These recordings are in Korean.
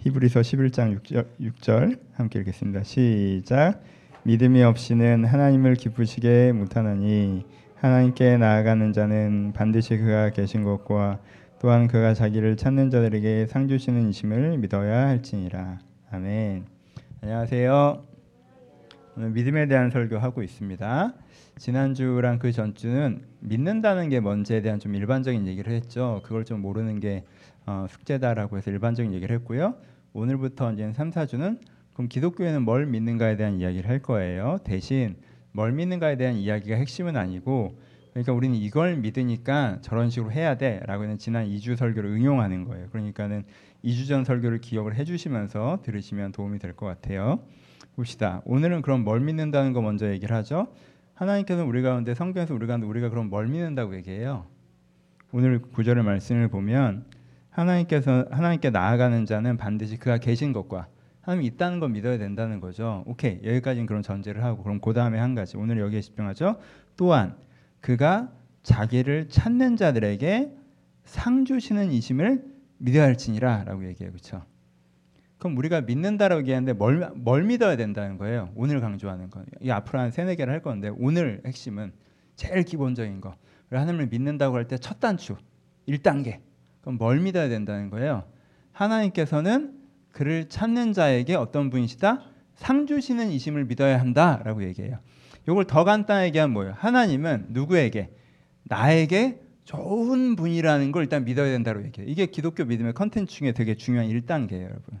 히브리서 11장 6절, 6절 함께 읽겠습니다. 시작. 믿음이 없이는 하나님을 기쁘시게 못하나니 하나님께 나아가는 자는 반드시 그가 계신 것과 또한 그가 자기를 찾는 자들에게 상 주시는 이심을 믿어야 할지니라. 아멘. 안녕하세요. 오늘 믿음에 대한 설교하고 있습니다. 지난주랑 그 전주는 믿는다는 게 뭔지에 대한 좀 일반적인 얘기를 했죠. 그걸 좀 모르는 게 어, 숙제다라고 해서 일반적인 얘기를 했고요. 오늘부터 이제 3, 4주는 그럼 기독교에는 뭘 믿는가에 대한 이야기를 할 거예요. 대신 뭘 믿는가에 대한 이야기가 핵심은 아니고 그러니까 우리는 이걸 믿으니까 저런 식으로 해야 돼라고 는 지난 2주 설교를 응용하는 거예요. 그러니까는 2주 전 설교를 기억을 해 주시면서 들으시면 도움이 될 것 같아요. 봅시다. 오늘은 그럼 뭘 믿는다는 거 먼저 얘기를 하죠. 하나님께서 우리 가운데 성경에서 우리 가운데 우리가 그럼 뭘 믿는다고 얘기해요. 오늘 구절의 말씀을 보면 하나님께서 하나님께 나아가는 자는 반드시 그가 계신 것과 하나님 있다는 걸 믿어야 된다는 거죠. 오케이 여기까지는 그런 전제를 하고 그럼 그 다음에 한 가지 오늘 여기에 집중하죠. 또한 그가 자기를 찾는 자들에게 상 주시는 이심을 믿어야 할지니라라고 얘기해요, 그렇죠? 그럼 우리가 믿는다라고 얘기하는데 뭘, 뭘 믿어야 된다는 거예요. 오늘 강조하는 거. 이 앞으로 한 세네 개를 할 건데 오늘 핵심은 제일 기본적인 거. 하나님을 믿는다고 할 때 첫 단추 1단계. 그럼 뭘 믿어야 된다는 거예요? 하나님께서는 그를 찾는 자에게 어떤 분이시다? 상 주시는 이심을 믿어야 한다라고 얘기해요. 이걸 더 간단하게 얘기하면 뭐예요? 하나님은 누구에게 나에게 좋은 분이라는 걸 일단 믿어야 된다고 얘기해요. 이게 기독교 믿음의 컨텐츠 중에 되게 중요한 1단계예요, 여러분.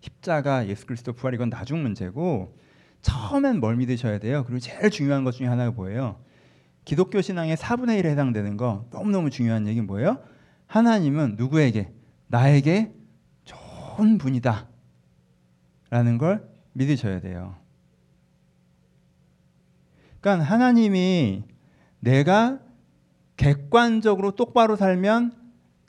십자가, 예수 그리스도 부활 이건 나중 문제고 처음엔 뭘 믿으셔야 돼요. 그리고 제일 중요한 것 중에 하나가 뭐예요? 기독교 신앙의 4분의 1에 해당되는 거 너무너무 중요한 얘기는 뭐예요? 하나님은 누구에게 나에게 좋은 분이다. 라는 걸 믿으셔야 돼요. 그러니까 하나님이 내가 객관적으로 똑바로 살면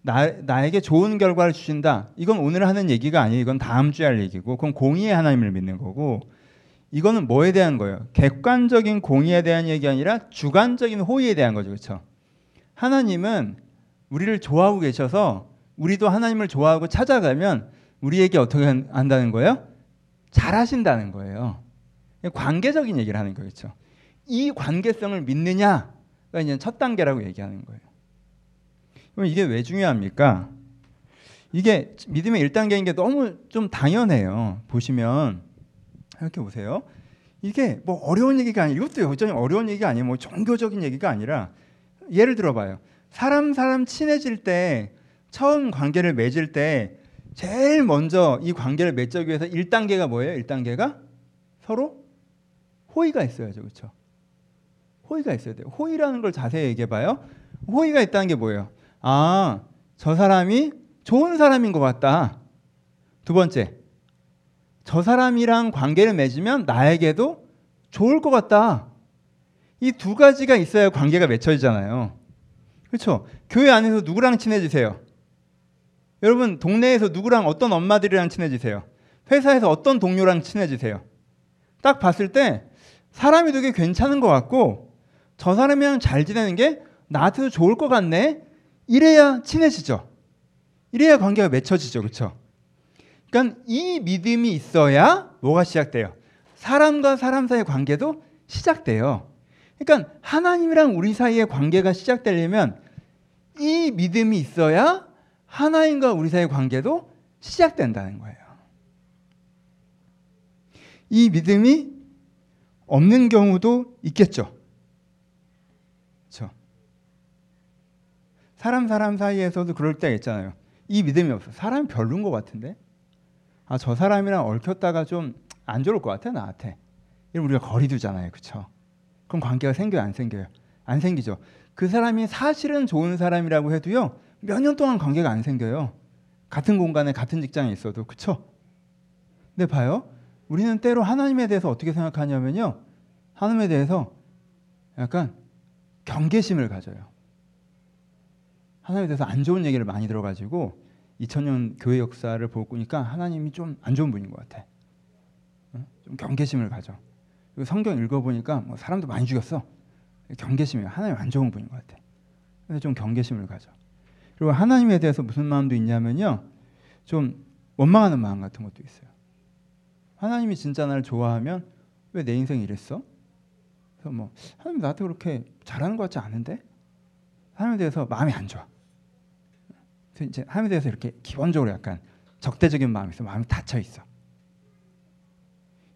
나, 나에게 좋은 결과를 주신다. 이건 오늘 하는 얘기가 아니에요. 이건 다음 주에 할 얘기고, 그건 공의의 하나님을 믿는 거고, 이거는 뭐에 대한 거예요? 객관적인 공의에 대한 얘기 아니라 주관적인 호의에 대한 거죠. 그렇죠? 하나님은 우리를 좋아하고 계셔서 우리도 하나님을 좋아하고 찾아가면 우리에게 어떻게 한다는 거예요? 잘하신다는 거예요. 관계적인 얘기를 하는 거겠죠. 이 관계성을 믿느냐가 이제 첫 단계라고 얘기하는 거예요. 그럼 이게 왜 중요합니까? 이게 믿음의 1단계인 게 너무 좀 당연해요. 보시면 이렇게 보세요. 이게 뭐 어려운 얘기가 아니 이것도 여전히 어려운 얘기가 아니에요. 뭐 종교적인 얘기가 아니라 예를 들어봐요. 사람 사람 친해질 때 처음 관계를 맺을 때 제일 먼저 이 관계를 맺기 위해서 1단계가 뭐예요? 1단계가 서로 호의가 있어야죠. 그렇죠? 호의가 있어야 돼요. 호의라는 걸 자세히 얘기해 봐요. 호의가 있다는 게 뭐예요? 아, 저 사람이 좋은 사람인 것 같다. 두 번째, 저 사람이랑 관계를 맺으면 나에게도 좋을 것 같다. 이 두 가지가 있어야 관계가 맺혀지잖아요. 그렇죠? 교회 안에서 누구랑 친해지세요? 여러분 동네에서 누구랑 어떤 엄마들이랑 친해지세요? 회사에서 어떤 동료랑 친해지세요? 딱 봤을 때 사람이 되게 괜찮은 것 같고 저 사람이랑 잘 지내는 게 나한테도 좋을 것 같네. 이래야 친해지죠. 이래야 관계가 맺혀지죠. 그렇죠? 그러니까 이 믿음이 있어야 뭐가 시작돼요? 사람과 사람 사이의 관계도 시작돼요. 그러니까 하나님이랑 우리 사이의 관계가 시작되려면 이 믿음이 있어야 하나님과 우리 사이의 관계도 시작된다는 거예요. 이 믿음이 없는 경우도 있겠죠. 그렇죠? 사람 사람 사이에서도 그럴 때가 있잖아요. 이 믿음이 없어. 사람이 별론 것 같은데. 아, 저 사람이랑 얽혔다가 좀 안 좋을 것 같아 나한테. 이런 우리가 거리 두잖아요, 그렇죠? 그럼 관계가 생겨요, 안 생겨요? 안 생기죠. 그 사람이 사실은 좋은 사람이라고 해도요 몇 년 동안 관계가 안 생겨요. 같은 공간에 같은 직장에 있어도 그쵸? 근데 봐요. 우리는 때로 하나님에 대해서 어떻게 생각하냐면요. 하나님에 대해서 약간 경계심을 가져요. 하나님에 대해서 안 좋은 얘기를 많이 들어가지고 2000년 교회 역사를 보고 니까 하나님이 좀 안 좋은 분인 것 같아. 좀 경계심을 가져. 성경 읽어보니까 뭐 사람도 많이 죽였어. 경계심이 하나님 안 좋은 분인 것 같아. 그래서 좀 경계심을 가져. 그리고 하나님에 대해서 무슨 마음도 있냐면요. 좀 원망하는 마음 같은 것도 있어요. 하나님이 진짜 나를 좋아하면 왜 내 인생이 이랬어? 그래서 뭐 하나님 나한테 그렇게 잘하는 것 같지 않은데 하나님에 대해서 마음이 안 좋아. 그래서 이제 하나님에 대해서 이렇게 기본적으로 약간 적대적인 마음이 있어. 마음이 닫혀 있어.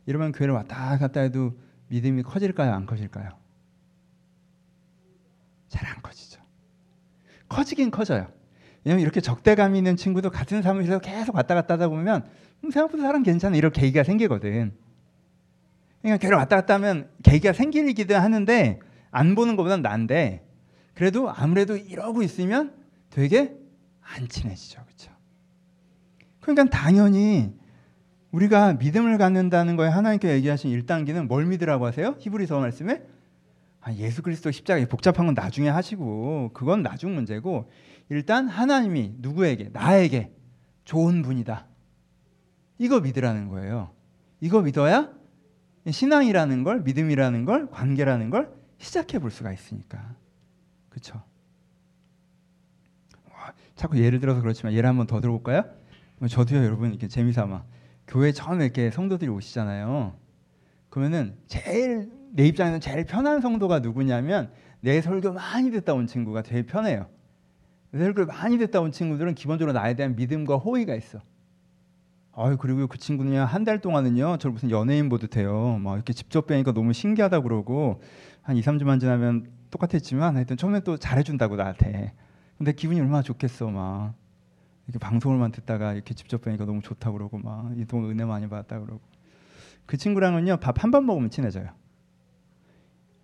이러면 교회를 왔다 갔다 해도 믿음이 커질까요? 안 커질까요? 잘 안 커지죠. 커지긴 커져요. 왜냐면 이렇게 적대감 있는 친구도 같은 사무실에서 계속 왔다 갔다 하다 보면 음, 생각보다 사람 괜찮아 이런 계기가 생기거든. 그러니까 걔를 왔다 갔다 하면 계기가 생기기도 하는데 안 보는 것보단 난데 그래도 아무래도 이러고 있으면 되게 안 친해지죠. 그렇죠? 그러니까 당연히 우리가 믿음을 갖는다는 거에 하나님께 얘기하신 1단계는 뭘 믿으라고 하세요? 히브리서 말씀에 아, 예수 그리스도 십자가 복잡한 건 나중에 하시고 그건 나중 문제고 일단 하나님이 누구에게 나에게 좋은 분이다. 이거 믿으라는 거예요. 이거 믿어야 신앙이라는 걸, 믿음이라는 걸, 관계라는 걸 시작해 볼 수가 있으니까. 그렇죠? 자꾸 예를 들어서 그렇지만 예를 한번 더 들어볼까요? 뭐 저도요, 여러분 이렇게 재미삼아 교회 처음에 이렇게 성도들이 오시잖아요. 그러면은 제일 내 입장에서 제일 편한 성도가 누구냐면 내 설교 많이 듣다 온 친구가 제일 편해요. 내 설교 많이 듣다 온 친구들은 기본적으로 나에 대한 믿음과 호의가 있어. 아유 그리고 그 친구는 한 달 동안은요 저를 무슨 연예인 보듯 해요. 막 이렇게 직접 뵈니까 너무 신기하다 그러고 한 2, 3주만 지나면 똑같았지만 하여튼 처음에 또 잘해준다고 나한테. 근데 기분이 얼마나 좋겠어 막 이렇게 방송을만 듣다가 이렇게 직접 뵈니까 너무 좋다 그러고 막 이동 은혜 많이 받았다 그러고 그 친구랑은요 밥 한 번 먹으면 친해져요.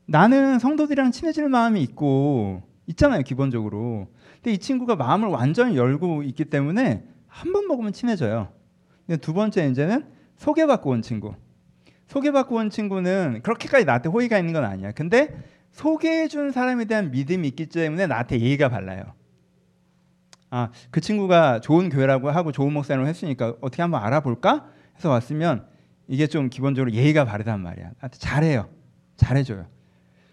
나는 성도들이랑 친해질 마음이 있고 있잖아요 기본적으로. 근데 이 친구가 마음을 완전히 열고 있기 때문에 한 번 먹으면 친해져요. 두 번째 이제는 소개받고 온 친구. 소개받고 온 친구는 그렇게까지 나한테 호의가 있는 건 아니야. 근데 소개해준 사람에 대한 믿음이 있기 때문에 나한테 예의가 발라요. 아, 그 친구가 좋은 교회라고 하고 좋은 목사님을 했으니까 어떻게 한번 알아볼까? 해서 왔으면 이게 좀 기본적으로 예의가 바르단 말이야. 잘해요. 잘해줘요.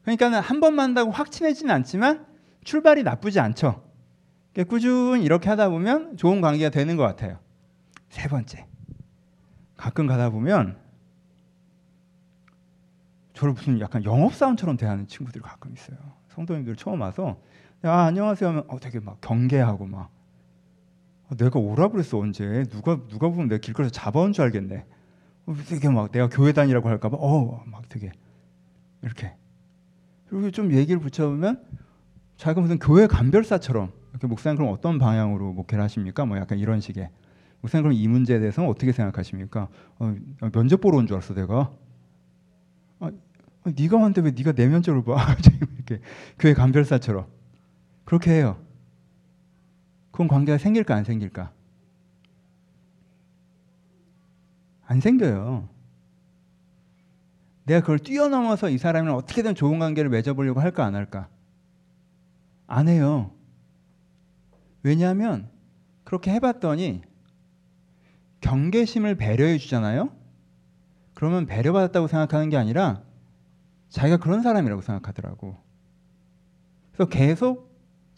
그러니까는 한 번 만나고 확 친해지는 않지만 출발이 나쁘지 않죠. 그러니까 꾸준히 이렇게 하다 보면 좋은 관계가 되는 것 같아요. 세 번째. 가끔 가다 보면 저를 무슨 약간 영업 사원처럼 대하는 친구들이 가끔 있어요. 성도님들 처음 와서 야 안녕하세요 하면 어, 되게 막 경계하고 막 어, 내가 오라 그랬어 언제 누가 누가 보면 내 길거리에서 잡아온 줄 알겠네. 어, 되게 막 내가 교회 다니라고 할까봐 어막 되게 이렇게 그리고 좀 얘기를 붙여보면 자기가 무슨 교회 간별사처럼 이렇게 목사님 그럼 어떤 방향으로 목회를 하십니까? 뭐 약간 이런 식의 목사님 그럼 이 문제에 대해서는 어떻게 생각하십니까? 어, 면접 보러 온 줄 알았어 내가. 아, 네가 왔는데 왜 네가 내 면접을 봐? 이렇게 교회 간별사처럼 그렇게 해요. 그건 관계가 생길까 안 생길까? 안 생겨요. 내가 그걸 뛰어넘어서 이 사람이랑 어떻게든 좋은 관계를 맺어보려고 할까 안 할까? 안 해요. 왜냐하면 그렇게 해봤더니 경계심을 배려해 주잖아요. 그러면 배려받았다고 생각하는 게 아니라 자기가 그런 사람이라고 생각하더라고. 그래서 계속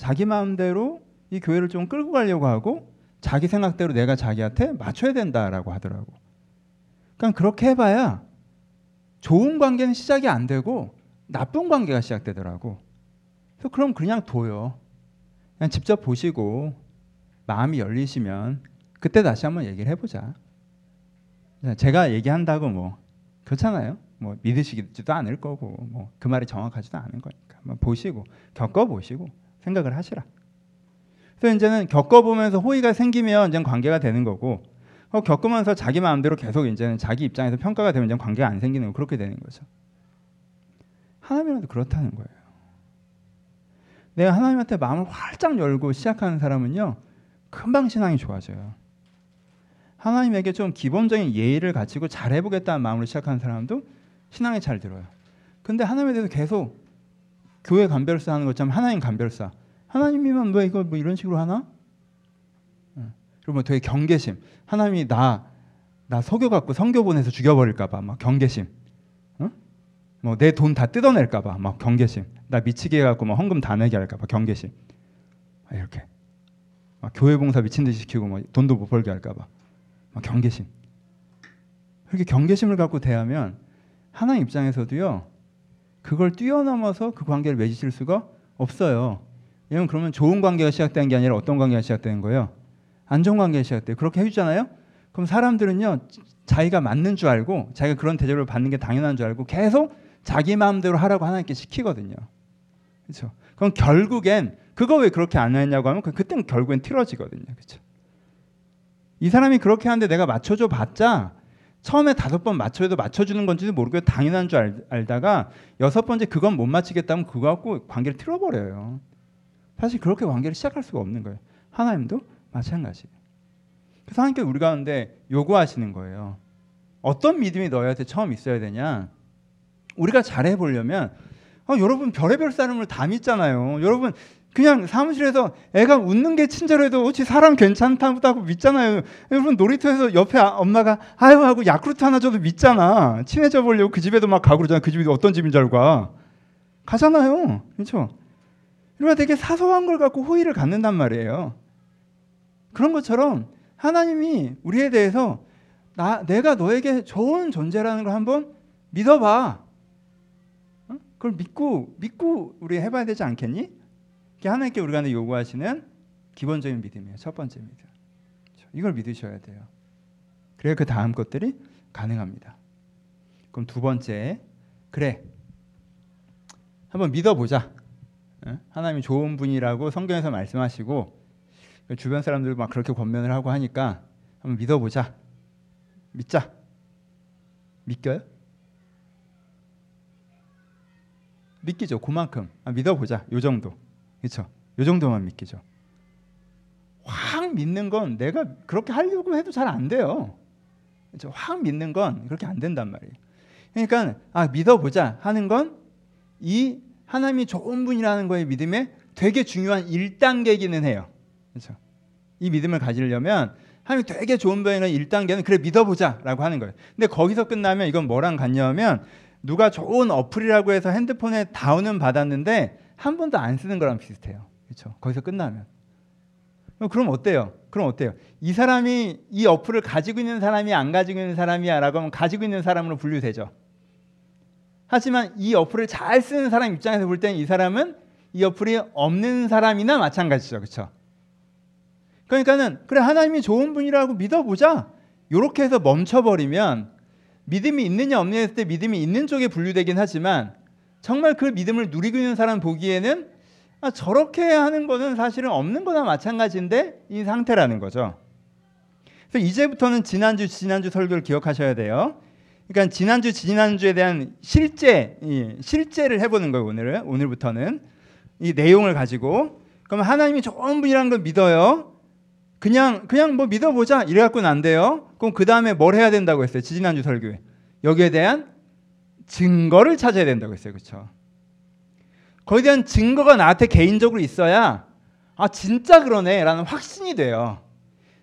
자기 마음대로 이 교회를 좀 끌고 가려고 하고 자기 생각대로 내가 자기한테 맞춰야 된다라고 하더라고. 그러니까 그렇게 해봐야 좋은 관계는 시작이 안 되고 나쁜 관계가 시작되더라고. 그래서 그럼 그냥 둬요. 그냥 직접 보시고 마음이 열리시면 그때 다시 한번 얘기를 해보자. 제가 얘기한다고 뭐 그렇잖아요. 뭐 믿으시지도 않을 거고 뭐 그 말이 정확하지도 않은 거니까 한번 보시고 겪어보시고 생각을 하시라. 그래서 이제는 겪어보면서 호의가 생기면 이제 관계가 되는 거고 어, 겪으면서 자기 마음대로 계속 이제는 자기 입장에서 평가가 되면 이제 관계가 안 생기는 거 그렇게 되는 거죠. 하나님이라도 그렇다는 거예요. 내가 하나님한테 마음을 활짝 열고 시작하는 사람은요 금방 신앙이 좋아져요. 하나님에게 좀 기본적인 예의를 갖추고 잘 해보겠다는 마음으로 시작하는 사람도 신앙이 잘 들어요. 근데 하나님에 대해서 계속 교회 간별사 하는 것처럼 하나님 간별사. 하나님이면 왜 이거 뭐 이런 식으로 하나? 그리고 뭐 되게 경계심. 하나님이 나, 나 속여 갖고 성교 보내서 죽여버릴까봐 막 경계심. 어? 뭐내 돈 다 뜯어낼까봐 막 경계심. 나 미치게 해갖고 막 헌금 다 내게 할까봐 경계심. 이렇게. 막 교회 봉사 미친 듯이 시키고 뭐 돈도 못 벌게 할까봐. 막 경계심. 그렇게 경계심을 갖고 대하면 하나님 입장에서도요. 그걸 뛰어넘어서 그 관계를 맺으실 수가 없어요. 왜냐면 그러면 좋은 관계가 시작되는 게 아니라 어떤 관계가 시작되는 거예요? 안전 관계가 시작돼요. 그렇게 해주잖아요. 그럼 사람들은요 자기가 맞는 줄 알고 자기가 그런 대접을 받는 게 당연한 줄 알고 계속 자기 마음대로 하라고 하나님께 시키거든요. 그렇죠? 그럼 결국엔 그거 왜 그렇게 안 했냐고 하면 그, 그때는 결국엔 틀어지거든요. 그렇죠? 이 사람이 그렇게 하는데 내가 맞춰줘 봤자 처음에 다섯 번 맞춰도 맞춰주는 건지도 모르고 당연한 줄 알, 알다가 여섯 번째 그건 못 맞히겠다면 그거 갖고 관계를 틀어버려요. 사실 그렇게 관계를 시작할 수가 없는 거예요. 하나님도 마찬가지예요. 그래서 하나님께 우리 가운데 요구하시는 거예요. 어떤 믿음이 너희한테 처음 있어야 되냐? 우리가 잘해 보려면 아, 여러분 별의별 사람을 다 믿잖아요. 여러분 그냥 사무실에서 애가 웃는 게 친절해도 어찌 사람 괜찮다고 믿잖아요. 여러분 놀이터에서 옆에 아, 엄마가 아유 하고 야쿠르트 하나 줘도 믿잖아. 친해져 보려고 그 집에도 막 가고 그러잖아. 그 집이 어떤 집인 줄 알고 가. 가잖아요. 그렇죠? 이러면 되게 사소한 걸 갖고 호의를 갖는단 말이에요. 그런 것처럼 하나님이 우리에 대해서 나, 내가 너에게 좋은 존재라는 걸 한번 믿어봐. 어? 그걸 믿고 믿고 우리 해봐야 되지 않겠니? 이게 하나님께 우리가 요구하시는 기본적인 믿음이에요. 첫 번째 믿음. 그렇죠? 이걸 믿으셔야 돼요. 그래야 그 다음 것들이 가능합니다. 그럼 두 번째, 그래. 한번 믿어보자. 하나님이 좋은 분이라고 성경에서 말씀하시고 주변 사람들 막 그렇게 권면을 하고 하니까 한번 믿어보자. 믿자. 믿겨요? 믿기죠. 그만큼 아, 믿어보자. 요 정도. 그렇죠. 요 정도만 믿기죠. 확 믿는 건 내가 그렇게 하려고 해도 잘 안 돼요. 그렇죠. 확 믿는 건 그렇게 안 된단 말이에요. 그러니까 아 믿어보자 하는 건 이 하나님이 좋은 분이라는 거에 믿음에 되게 중요한 1단계기는 해요. 그렇죠. 이 믿음을 가지려면 하나님 되게 좋은 분이라는 1단계는 그래 믿어보자라고 하는 거예요. 근데 거기서 끝나면 이건 뭐랑 같냐면 누가 좋은 어플이라고 해서 핸드폰에 다운은 받았는데 한 번도 안 쓰는 거랑 비슷해요. 그렇죠? 거기서 끝나면. 그럼 어때요? 그럼 어때요? 이 사람이 이 어플을 가지고 있는 사람이 안 가지고 있는 사람이야라고 하면 가지고 있는 사람으로 분류되죠. 하지만 이 어플을 잘 쓰는 사람 입장에서 볼 때는 이 사람은 이 어플이 없는 사람이나 마찬가지죠. 그렇죠? 그러니까는 그래 하나님이 좋은 분이라고 믿어보자. 이렇게 해서 멈춰버리면 믿음이 있느냐 없느냐 했을 때 믿음이 있는 쪽에 분류되긴 하지만 정말 그 믿음을 누리고 있는 사람 보기에는 아, 저렇게 하는 거는 사실은 없는 거나 마찬가지인데 이 상태라는 거죠. 그래서 이제부터는 지난주 지난주 설교를 기억하셔야 돼요. 그러니까 지난주 지난주에 대한 실제 실제를 해보는 거예요. 오늘은 오늘부터는 이 내용을 가지고 그럼 하나님이 좋은 분이라는 걸 믿어요. 그냥 그냥 뭐 믿어보자 이래 갖고는 안 돼요. 그럼 그 다음에 뭘 해야 된다고 했어요? 지난주 설교에 여기에 대한 증거를 찾아야 된다고 했어요. 그렇죠? 거기에 대한 증거가 나한테 개인적으로 있어야 아 진짜 그러네라는 확신이 돼요.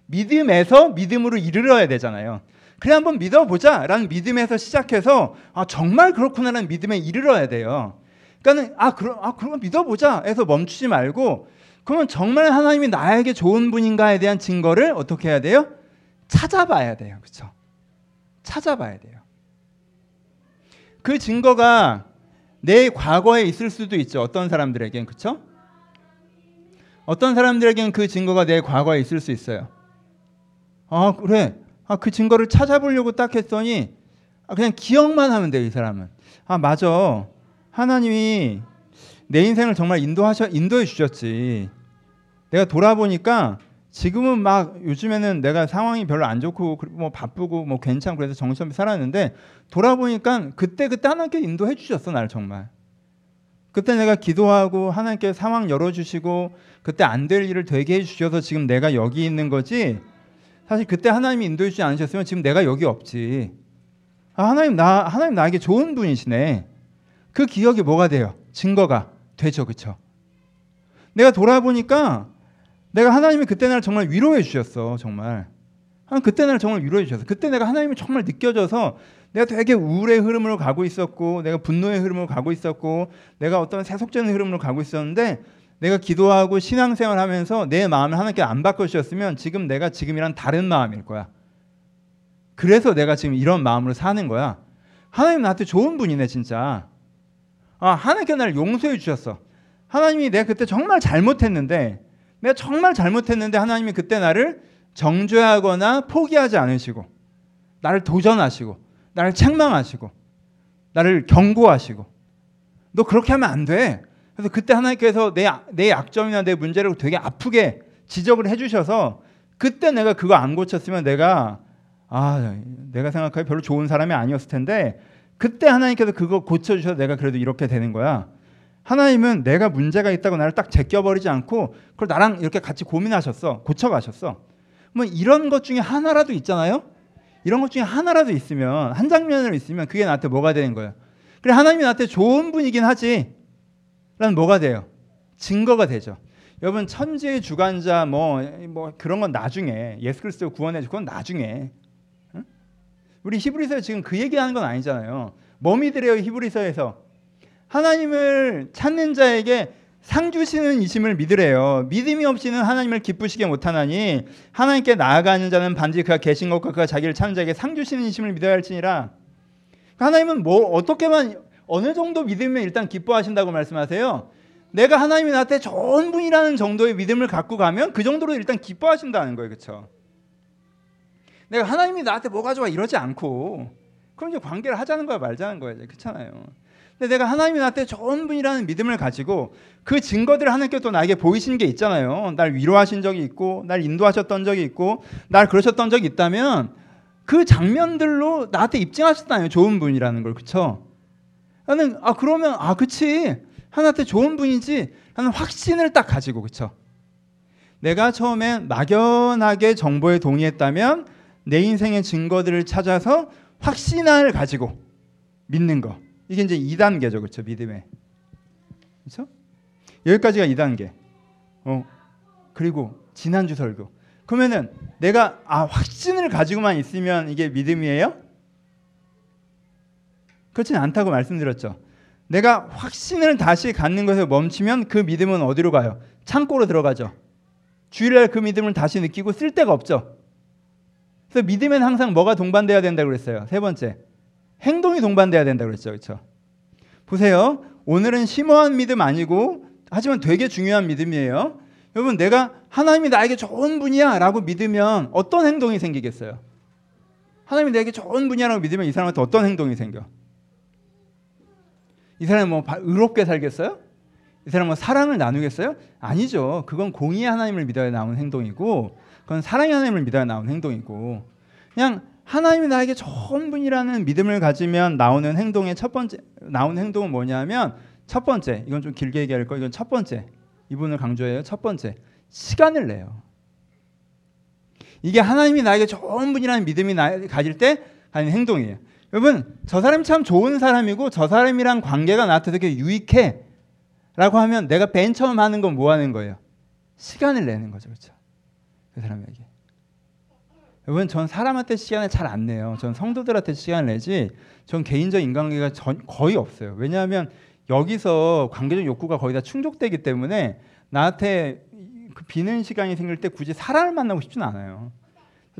믿음에서 믿음으로 이르러야 되잖아요. 그래 한번 믿어보자라는 믿음에서 시작해서 아 정말 그렇구나라는 믿음에 이르러야 돼요. 그러니까는 아 그럼 아 그럼 믿어보자해서 멈추지 말고 그러면 정말 하나님이 나에게 좋은 분인가에 대한 증거를 어떻게 해야 돼요? 찾아봐야 돼요. 그렇죠? 찾아봐야 돼요. 그 증거가 내 과거에 있을 수도 있죠. 어떤 사람들에겐 그렇죠? 어떤 사람들에겐 그 증거가 내 과거에 있을 수 있어요. 아 그래, 아, 그 증거를 찾아보려고 딱 했더니 아, 그냥 기억만 하면 돼요. 이 사람은 아 맞아, 하나님이 내 인생을 정말 인도하셔 인도해 주셨지. 내가 돌아보니까 지금은 막 요즘에는 내가 상황이 별로 안 좋고 뭐 바쁘고 뭐 괜찮고 그래서 정신없이 살았는데 돌아보니까 그때 그때 하나님께 인도해 주셨어 나를 정말. 그때 내가 기도하고 하나님께 상황 열어주시고 그때 안 될 일을 되게 해주셔서 지금 내가 여기 있는 거지. 사실 그때 하나님이 인도해 주지 않으셨으면 지금 내가 여기 없지. 아, 하나님 나 하나님 나에게 좋은 분이시네. 그 기억이 뭐가 돼요? 증거가 되죠, 그렇죠? 내가 돌아보니까 내가 하나님이 그때 날 정말 위로해 주셨어. 정말. 그때 날 정말 위로해 주셨어. 그때 내가 하나님이 정말 느껴져서 내가 되게 우울의 흐름으로 가고 있었고 내가 분노의 흐름으로 가고 있었고 내가 어떤 세속적인 흐름으로 가고 있었는데 내가 기도하고 신앙생활 하면서 내 마음을 하나님께 안 바꿔주셨으면 지금 내가 지금이랑 다른 마음일 거야. 그래서 내가 지금 이런 마음으로 사는 거야. 하나님 나한테 좋은 분이네 진짜. 아 하나님께 나를 용서해 주셨어. 하나님이 내가 그때 정말 잘못했는데 내가 정말 잘못했는데 하나님이 그때 나를 정죄하거나 포기하지 않으시고 나를 도전하시고 나를 책망하시고 나를 경고하시고 너 그렇게 하면 안 돼. 그래서 그때 하나님께서 내, 내 약점이나 내 문제를 되게 아프게 지적을 해주셔서 그때 내가 그거 안 고쳤으면 내가 아 내가 생각하기 별로 좋은 사람이 아니었을 텐데 그때 하나님께서 그거 고쳐주셔서 내가 그래도 이렇게 되는 거야. 하나님은 내가 문제가 있다고 나를 딱 제껴버리지 않고 그걸 나랑 이렇게 같이 고민하셨어. 고쳐가셨어. 뭐 이런 것 중에 하나라도 있잖아요. 이런 것 중에 하나라도 있으면 한 장면으로 있으면 그게 나한테 뭐가 되는 거예요. 그래 하나님이 나한테 좋은 분이긴 하지. 라는 뭐가 돼요? 증거가 되죠. 여러분 천지의 주관자 뭐, 뭐 그런 건 나중에 예수 그리스도 구원해 주 그건 나중에 응? 우리 히브리서에 지금 그 얘기하는 건 아니잖아요. 뭐 믿으래요 히브리서에서 하나님을 찾는 자에게 상 주시는 이심을 믿으래요. 믿음이 없이는 하나님을 기쁘시게 못하나니 하나님께 나아가는 자는 반드시 그가 계신 것과 그가 자기를 찾는 자에게 상 주시는 이심을 믿어야 할지니라. 하나님은 뭐 어떻게만 어느 정도 믿으면 일단 기뻐하신다고 말씀하세요. 내가 하나님이 나한테 좋은 분이라는 정도의 믿음을 갖고 가면 그 정도로 일단 기뻐하신다는 거예요. 그렇죠? 내가 하나님이 나한테 뭐가 좋아 이러지 않고 그럼 이제 관계를 하자는 거야 말자는 거야. 그렇잖아요. 근데 내가 하나님이 나한테 좋은 분이라는 믿음을 가지고 그 증거들을 하나님께 또 나에게 보이시는 게 있잖아요. 날 위로하신 적이 있고, 날 인도하셨던 적이 있고, 날 그러셨던 적이 있다면 그 장면들로 나한테 입증하셨다는 좋은 분이라는 걸, 그쵸? 나는 아 그러면 아 그치 하나한테 좋은 분이지 하는 확신을 딱 가지고 그쵸? 내가 처음엔 막연하게 정보에 동의했다면 내 인생의 증거들을 찾아서 확신을 가지고 믿는 거. 이게 이제 2단계죠. 그렇죠? 믿음의. 그렇죠? 여기까지가 2단계. 어. 그리고 지난주 설교. 그러면은 내가 아 확신을 가지고만 있으면 이게 믿음이에요? 그렇지는 않다고 말씀드렸죠. 내가 확신을 다시 갖는 것에 멈추면 그 믿음은 어디로 가요? 창고로 들어가죠. 주일날 그 믿음을 다시 느끼고 쓸 데가 없죠. 그래서 믿음엔 항상 뭐가 동반돼야 된다고 그랬어요. 세 번째. 행동이 동반돼야 된다고 그랬죠. 그렇죠? 보세요. 오늘은 심오한 믿음 아니고 하지만 되게 중요한 믿음이에요. 여러분 내가 하나님이 나에게 좋은 분이야라고 믿으면 어떤 행동이 생기겠어요? 하나님이 내게 좋은 분이야라고 믿으면 이 사람한테 어떤 행동이 생겨? 이 사람은 뭐 의롭게 살겠어요? 이 사람은 뭐 사랑을 나누겠어요? 아니죠. 그건 공의의 하나님을 믿어야 나오는 행동이고, 그건 사랑의 하나님을 믿어야 나오는 행동이고, 그냥 하나님이 나에게 좋은 분이라는 믿음을 가지면 나오는 행동의 첫 번째 나오는 행동은 뭐냐면 첫 번째 이건 좀 길게 얘기할 거 이건 첫 번째 이분을 강조해요. 첫 번째 시간을 내요. 이게 하나님이 나에게 좋은 분이라는 믿음이 나, 가질 때 하는 행동이에요. 여러분 저 사람이 참 좋은 사람이고 저 사람이랑 관계가 나한테 되게 유익해 라고 하면 내가 맨 처음 하는 건 뭐 하는 거예요? 시간을 내는 거죠. 그렇죠? 그 사람에게. 여러분 전 사람한테 시간을 잘 안 내요. 전 성도들한테 시간을 내지 전 개인적 인간관계가 전, 거의 없어요. 왜냐하면 여기서 관계적 욕구가 거의 다 충족되기 때문에 나한테 그 비는 시간이 생길 때 굳이 사람을 만나고 싶지는 않아요.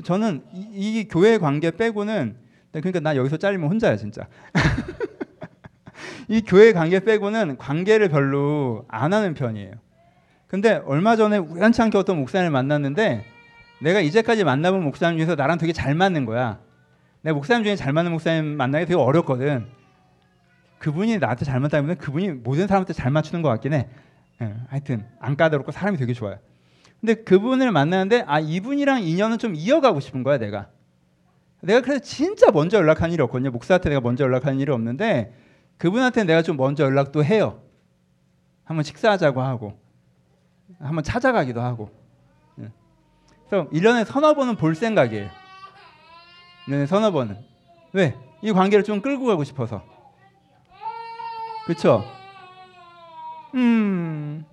저는 이, 이 교회 관계 빼고는 그러니까 나 여기서 잘리면 혼자야 진짜. 이 교회 관계 빼고는 관계를 별로 안 하는 편이에요. 근데 얼마 전에 우연치 않게 어떤 목사님을 만났는데 내가 이제까지 만나본 목사님 중에서 나랑 되게 잘 맞는 거야. 내 목사님 중에 잘 맞는 목사님 만나기 되게 어렵거든. 그분이 나한테 잘 맞다면 그분이 모든 사람한테 잘 맞추는 것 같긴 해. 예, 하여튼 안 까다롭고 사람이 되게 좋아요. 근데 그분을 만나는데 아 이분이랑 인연은 좀 이어가고 싶은 거야 내가. 내가 그래서 진짜 먼저 연락한 일이 없거든요. 목사한테 내가 먼저 연락한 일이 없는데 그분한테 내가 좀 먼저 연락도 해요. 한번 식사하자고 하고 한번 찾아가기도 하고. 예. 그래서 1년에 서너 번은 볼 생각이에요. 1년에 서너 번은. 왜? 이 관계를 좀 끌고 가고 싶어서. 그렇죠? 음.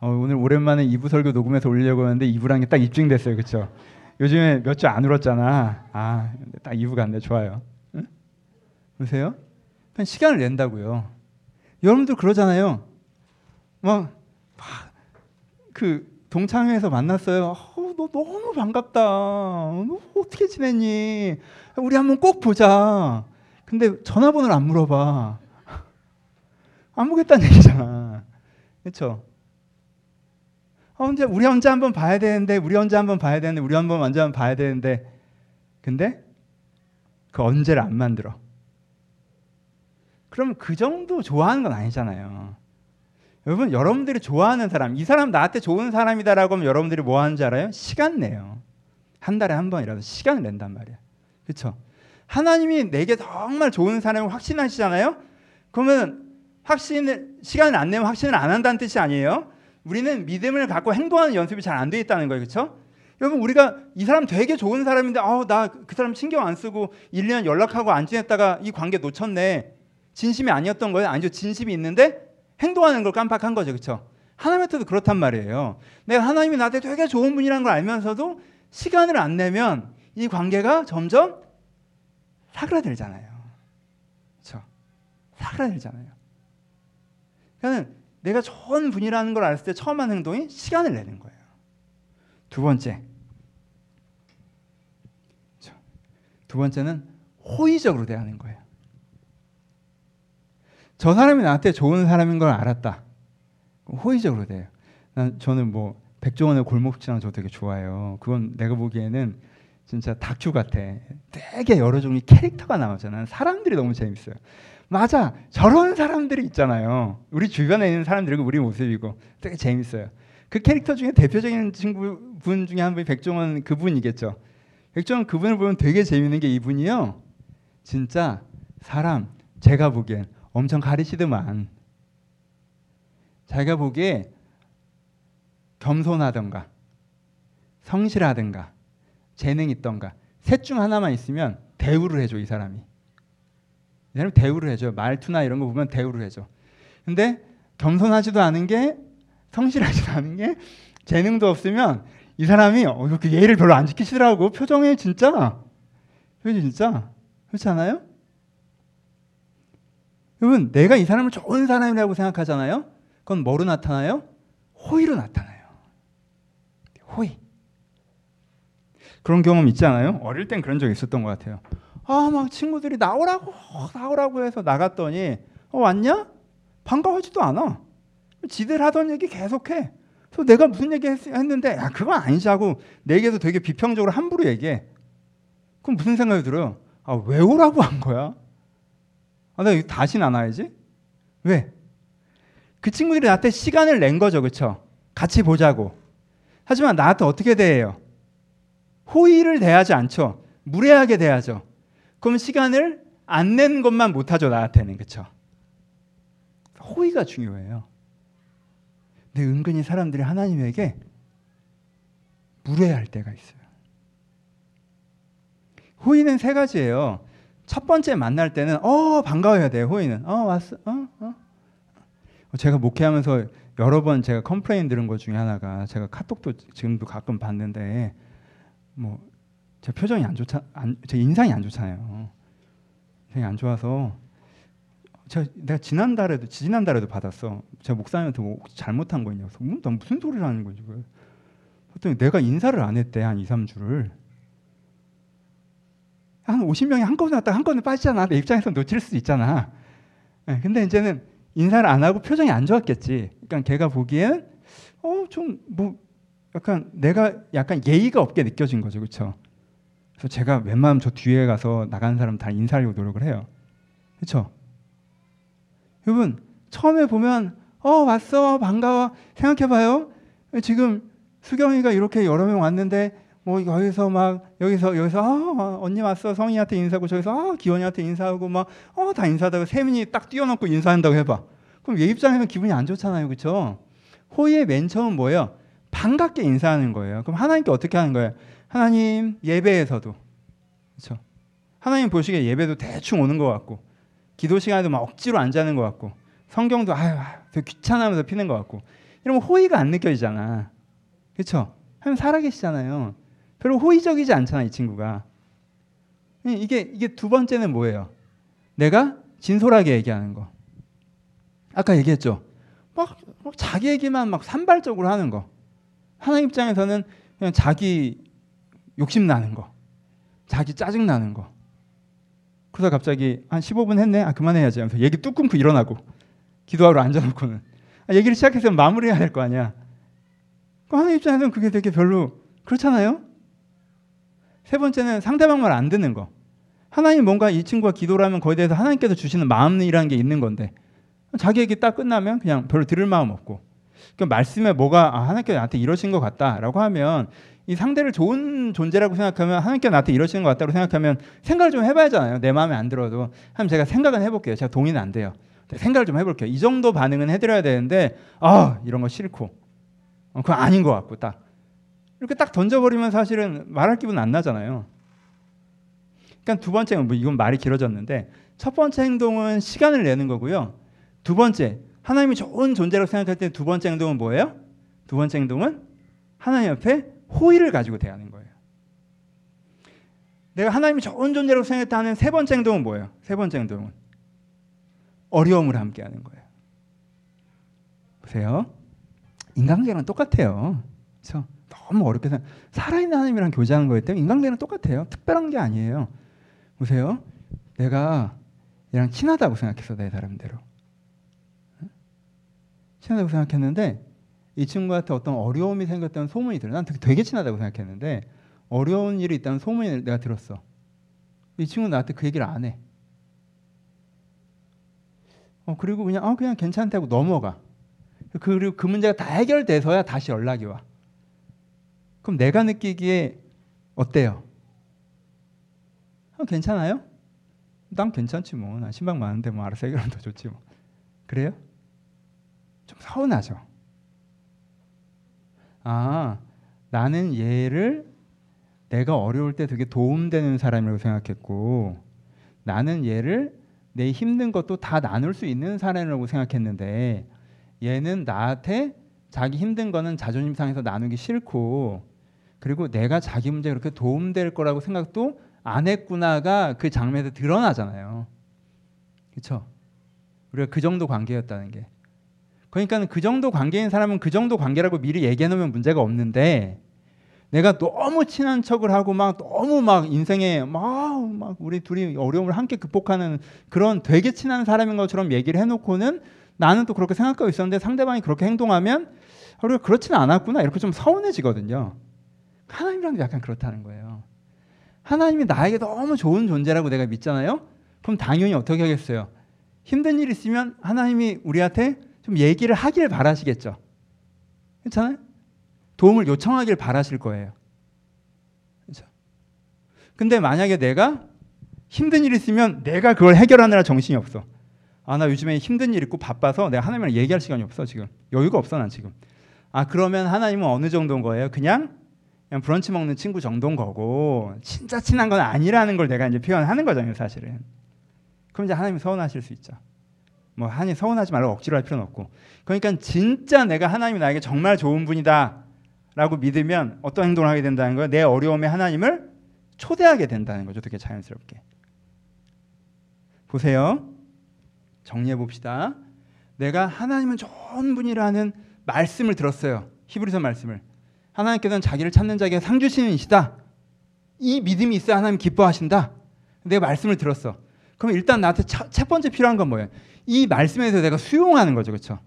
어, 오늘 오랜만에 2부 설교 녹음해서 올리려고 하는데 2부란 게딱 입증됐어요. 그렇죠? 요즘에 몇 주 안 울었잖아. 아, 딱 2부 갔네. 좋아요. 응? 보세요. 그냥 시간을 낸다고요. 여러분들 그러잖아요. 막, 막, 그 동창회에서 만났어요. 어, 너 너무 반갑다. 너 어떻게 지냈니? 우리 한번 꼭 보자. 근데 전화번호를 안 물어봐. 안 보겠다는 얘기잖아. 그렇죠? 언제 우리 언제 한번 봐야 되는데 우리 언제 한번 봐야 되는데 우리 한번 언제 한번 봐야 되는데 근데 그 언제를 안 만들어. 그럼 그 정도 좋아하는 건 아니잖아요. 여러분 여러분들이 좋아하는 사람 이 사람 나한테 좋은 사람이다라고 하면 여러분들이 뭐 하는지 알아요? 시간 내요. 한 달에 한 번이라도 시간을 낸단 말이야. 그렇죠? 하나님이 내게 정말 좋은 사람을 확신하시잖아요. 그러면 확신을 시간을 안 내면 확신을 안 한다는 뜻이 아니에요. 우리는 믿음을 갖고 행동하는 연습이 잘 안 돼 있다는 거예요. 그렇죠? 여러분 우리가 이 사람 되게 좋은 사람인데 아우 나 그 사람 신경 안 쓰고 1년 연락하고 안 지냈다가 이 관계 놓쳤네. 진심이 아니었던 거예요? 아니죠. 진심이 있는데 행동하는 걸 깜빡한 거죠. 그렇죠? 하나님한테도 그렇단 말이에요. 내가 하나님이 나한테 되게 좋은 분이라는 걸 알면서도 시간을 안 내면 이 관계가 점점 사그라들잖아요. 그렇죠? 사그라들잖아요. 그러니까 내가 좋은 분이라는 걸 알았을 때 처음 하는 행동이 시간을 내는 거예요. 두 번째. 두 번째는 호의적으로 대하는 거예요. 저 사람이 나한테 좋은 사람인 걸 알았다. 호의적으로 돼요. 난 저는 뭐 백종원의 골목지랑 저 되게 좋아해요. 그건 내가 보기에는 진짜 다큐 같아. 되게 여러 종류 캐릭터가 나오잖아. 사람들이 너무 재밌어요. 맞아. 저런 사람들이 있잖아요. 우리 주변에 있는 사람들이고 우리 모습이고 되게 재밌어요. 그 캐릭터 중에 대표적인 친구 분 중에 한 분이 백종원 그분이겠죠. 백종원 그분을 보면 되게 재밌는 게 이분이요. 진짜 사람 제가 보기엔 엄청 가리시더만. 자기가 보기에 겸손하던가 성실하던가 재능 있던가 셋 중 하나만 있으면 대우를 해줘 이 사람이. 이 사람이 대우를 해줘. 말투나 이런 거 보면 대우를 해줘. 근데 겸손하지도 않은 게 성실하지도 않은 게 재능도 없으면 이 사람이 어, 이렇게 예의를 별로 안 지키시더라고. 표정이 진짜. 그지 진짜. 그렇지 않아요? 여러분 내가 이 사람을 좋은 사람이라고 생각하잖아요. 그건 뭐로 나타나요? 호의로 나타나요. 호의. 그런 경험 있지 않아요? 어릴 땐 그런 적 있었던 것 같아요. 아 막 친구들이 나오라고 나오라고 해서 나갔더니 어, 왔냐? 반가워하지도 않아. 지들 하던 얘기 계속해. 그래서 내가 무슨 얘기 했, 는데 야 그건 아니지 하고 내게도 되게 비평적으로 함부로 얘기해. 그럼 무슨 생각이 들어요? 아 왜 오라고 한 거야? 아, 나 다시는 안 와야지. 왜? 그 친구들이 나한테 시간을 낸 거죠, 그렇죠? 같이 보자고. 하지만 나한테 어떻게 대해요? 호의를 대하지 않죠. 무례하게 대하죠. 그럼 시간을 안 낸 것만 못하죠, 나한테는 그렇죠? 호의가 중요해요. 근데 은근히 사람들이 하나님에게 무례할 때가 있어요. 호의는 세 가지예요. 첫 번째 만날 때는 어 반가워야 돼요 호의는. 어 왔어. 어 어. 제가 목회하면서 여러 번 제가 complain 들은 것 중에 하나가 제가 카톡도 지금도 가끔 봤는데 뭐 제 표정이 안 좋자 안, 제 인상이 안 좋잖아요. 인상이 안 좋아서 제가 내가 지난 달에도 지난 달에도 받았어. 제가 목사님한테 뭐 잘못한 거 있냐고 음, 난 무슨 소리를 하는 거지 그랬더니 내가 인사를 안 했대 한 2, 3주를 한 50명이 한꺼번에 왔다가 한꺼번에 빠지잖아. 내 입장에서 놓칠 수 있잖아. 네, 근데 이제는 인사를 안 하고 표정이 안 좋았겠지. 그러니까 걔가 보기엔 어 좀 뭐 약간 내가 약간 예의가 없게 느껴진 거죠. 그렇죠? 그래서 제가 웬만하면 저 뒤에 가서 나간 사람 다 인사하려고 노력을 해요. 그렇죠? 여러분 처음에 보면 어 왔어 반가워 생각해봐요. 지금 수경이가 이렇게 여러 명 왔는데 뭐 여기서 막 여기서 여기서 아, 언니 왔어 성희한테 인사하고 저기서 아, 기원이한테 인사하고 막어다 인사하다가 세민이 딱 뛰어넘고 인사한다고 해봐. 그럼 얘 입장에서는 기분이 안 좋잖아요, 그렇죠? 호의의 맨 처음 뭐예요? 반갑게 인사하는 거예요. 그럼 하나님께 어떻게 하는 거예요? 하나님 예배에서도 그렇죠? 하나님 보시기에 예배도 대충 오는 것 같고 기도 시간에도 막 억지로 안 자는 것 같고 성경도 아유 되게 귀찮아하면서 피는 것 같고 이러면 호의가 안 느껴지잖아, 그렇죠? 하나님 살아계시잖아요. 별로 호의적이지 않잖아 이 친구가. 이게 이게 두 번째는 뭐예요? 내가 진솔하게 얘기하는 거. 아까 얘기했죠. 막, 막 자기 얘기만 막 산발적으로 하는 거. 하나님 입장에서는 그냥 자기 욕심 나는 거, 자기 짜증 나는 거. 그러다 갑자기 한 15분 했네. 아 그만해야지. 하면서 얘기 뚝 끊고 일어나고 기도하러 앉아놓고는 아, 얘기를 시작해서 마무리해야 될 거 아니야. 그 하나님 입장에서는 그게 되게 별로 그렇잖아요. 세 번째는 상대방 말 안 듣는 거. 하나님 뭔가 이 친구가 기도를 하면 거기에 대해서 하나님께서 주시는 마음이라는 게 있는 건데 자기 얘기 딱 끝나면 그냥 별로 들을 마음 없고 그 말씀에 뭐가 아, 하나님께 나한테 이러신 것 같다라고 하면 이 상대를 좋은 존재라고 생각하면 하나님께 나한테 이러시는 것 같다고 생각하면 생각을 좀 해봐야잖아요. 내 마음에 안 들어도 한번 제가 생각은 해볼게요. 제가 동의는 안 돼요. 생각을 좀 해볼게요. 이 정도 반응은 해드려야 되는데 아 이런 거 싫고 어, 그거 아닌 것 같고 딱 이렇게 딱 던져버리면 사실은 말할 기분 안 나잖아요. 그러니까 두 번째는 뭐 이건 말이 길어졌는데 첫 번째 행동은 시간을 내는 거고요. 두 번째 하나님이 좋은 존재라고 생각할 때 두 번째 행동은 뭐예요? 두 번째 행동은 하나님 앞에 호의를 가지고 대하는 거예요. 내가 하나님이 좋은 존재라고 생각하는 세 번째 행동은 뭐예요? 세 번째 행동은 어려움을 함께하는 거예요. 보세요. 인간관계랑 똑같아요. 그렇죠? 너무 어렵게 생각. 살아있는 하나님이랑 교제하는 거기 때문에 인간관계는 똑같아요. 특별한 게 아니에요. 보세요. 내가 얘랑 친하다고 생각했어 내 사람대로. 친하다고 생각했는데 이 친구한테 어떤 어려움이 생겼다는 소문이 들어. 난 되게, 되게 친하다고 생각했는데 어려운 일이 있다는 소문을 내가 들었어. 이 친구 나한테 그 얘기를 안 해. 어 그리고 그냥 어 그냥 괜찮다고 넘어가. 그리고 그 문제가 다 해결돼서야 다시 연락이 와. 그럼 내가 느끼기에 어때요? 어, 괜찮아요? 난 괜찮지 뭐. 난 신방 많은데 뭐 알아서 해결하면 더 좋지 뭐. 그래요? 좀 서운하죠. 아, 나는 얘를 내가 어려울 때 되게 도움되는 사람이라고 생각했고 나는 얘를 내 힘든 것도 다 나눌 수 있는 사람이라고 생각했는데 얘는 나한테 자기 힘든 거는 자존심 상해서 나누기 싫고 그리고 내가 자기 문제에 그렇게 도움될 거라고 생각도 안 했구나가 그 장면에서 드러나잖아요. 그렇죠? 우리가 그 정도 관계였다는 게. 그러니까 그 정도 관계인 사람은 그 정도 관계라고 미리 얘기해 놓으면 문제가 없는데 내가 너무 친한 척을 하고 막 너무 막 인생에 막, 막 우리 둘이 어려움을 함께 극복하는 그런 되게 친한 사람인 것처럼 얘기를 해놓고는 나는 또 그렇게 생각하고 있었는데 상대방이 그렇게 행동하면 우리가 그렇지는 않았구나 이렇게 좀 서운해지거든요. 하나님이랑도 약간 그렇다는 거예요. 하나님이 나에게 너무 좋은 존재라고 내가 믿잖아요. 그럼 당연히 어떻게 하겠어요? 힘든 일 있으면 하나님이 우리한테 좀 얘기를 하길 바라시겠죠. 괜찮아요? 도움을 요청하길 바라실 거예요. 그렇죠? 근데 만약에 내가 힘든 일 있으면 내가 그걸 해결하느라 정신이 없어. 아, 나 요즘에 힘든 일 있고 바빠서 내가 하나님이랑 얘기할 시간이 없어, 지금. 여유가 없어, 난 지금. 아, 그러면 하나님은 어느 정도인 거예요? 그냥 그냥 브런치 먹는 친구 정도인 거고 진짜 친한 건 아니라는 걸 내가 이제 표현하는 거잖아요, 사실은. 그럼 이제 하나님이 서운하실 수 있죠. 뭐 하나님 서운하지 말고 억지로 할 필요는 없고. 그러니까 진짜 내가 하나님이 나에게 정말 좋은 분이다라고 믿으면 어떤 행동을 하게 된다는 거예요? 내 어려움에 하나님을 초대하게 된다는 거죠, 되게 자연스럽게. 보세요. 정리해 봅시다. 내가 하나님은 좋은 분이라는 말씀을 들었어요. 히브리서 말씀을. 하나님께서는 자기를 찾는 자에게 상 주시는 이시다. 이 믿음이 있어야 하나님 기뻐하신다. 내가 말씀을 들었어. 그럼 일단 나한테 첫, 첫 번째 필요한 건 뭐예요? 이 말씀에서 내가 수용하는 거죠, 그렇죠?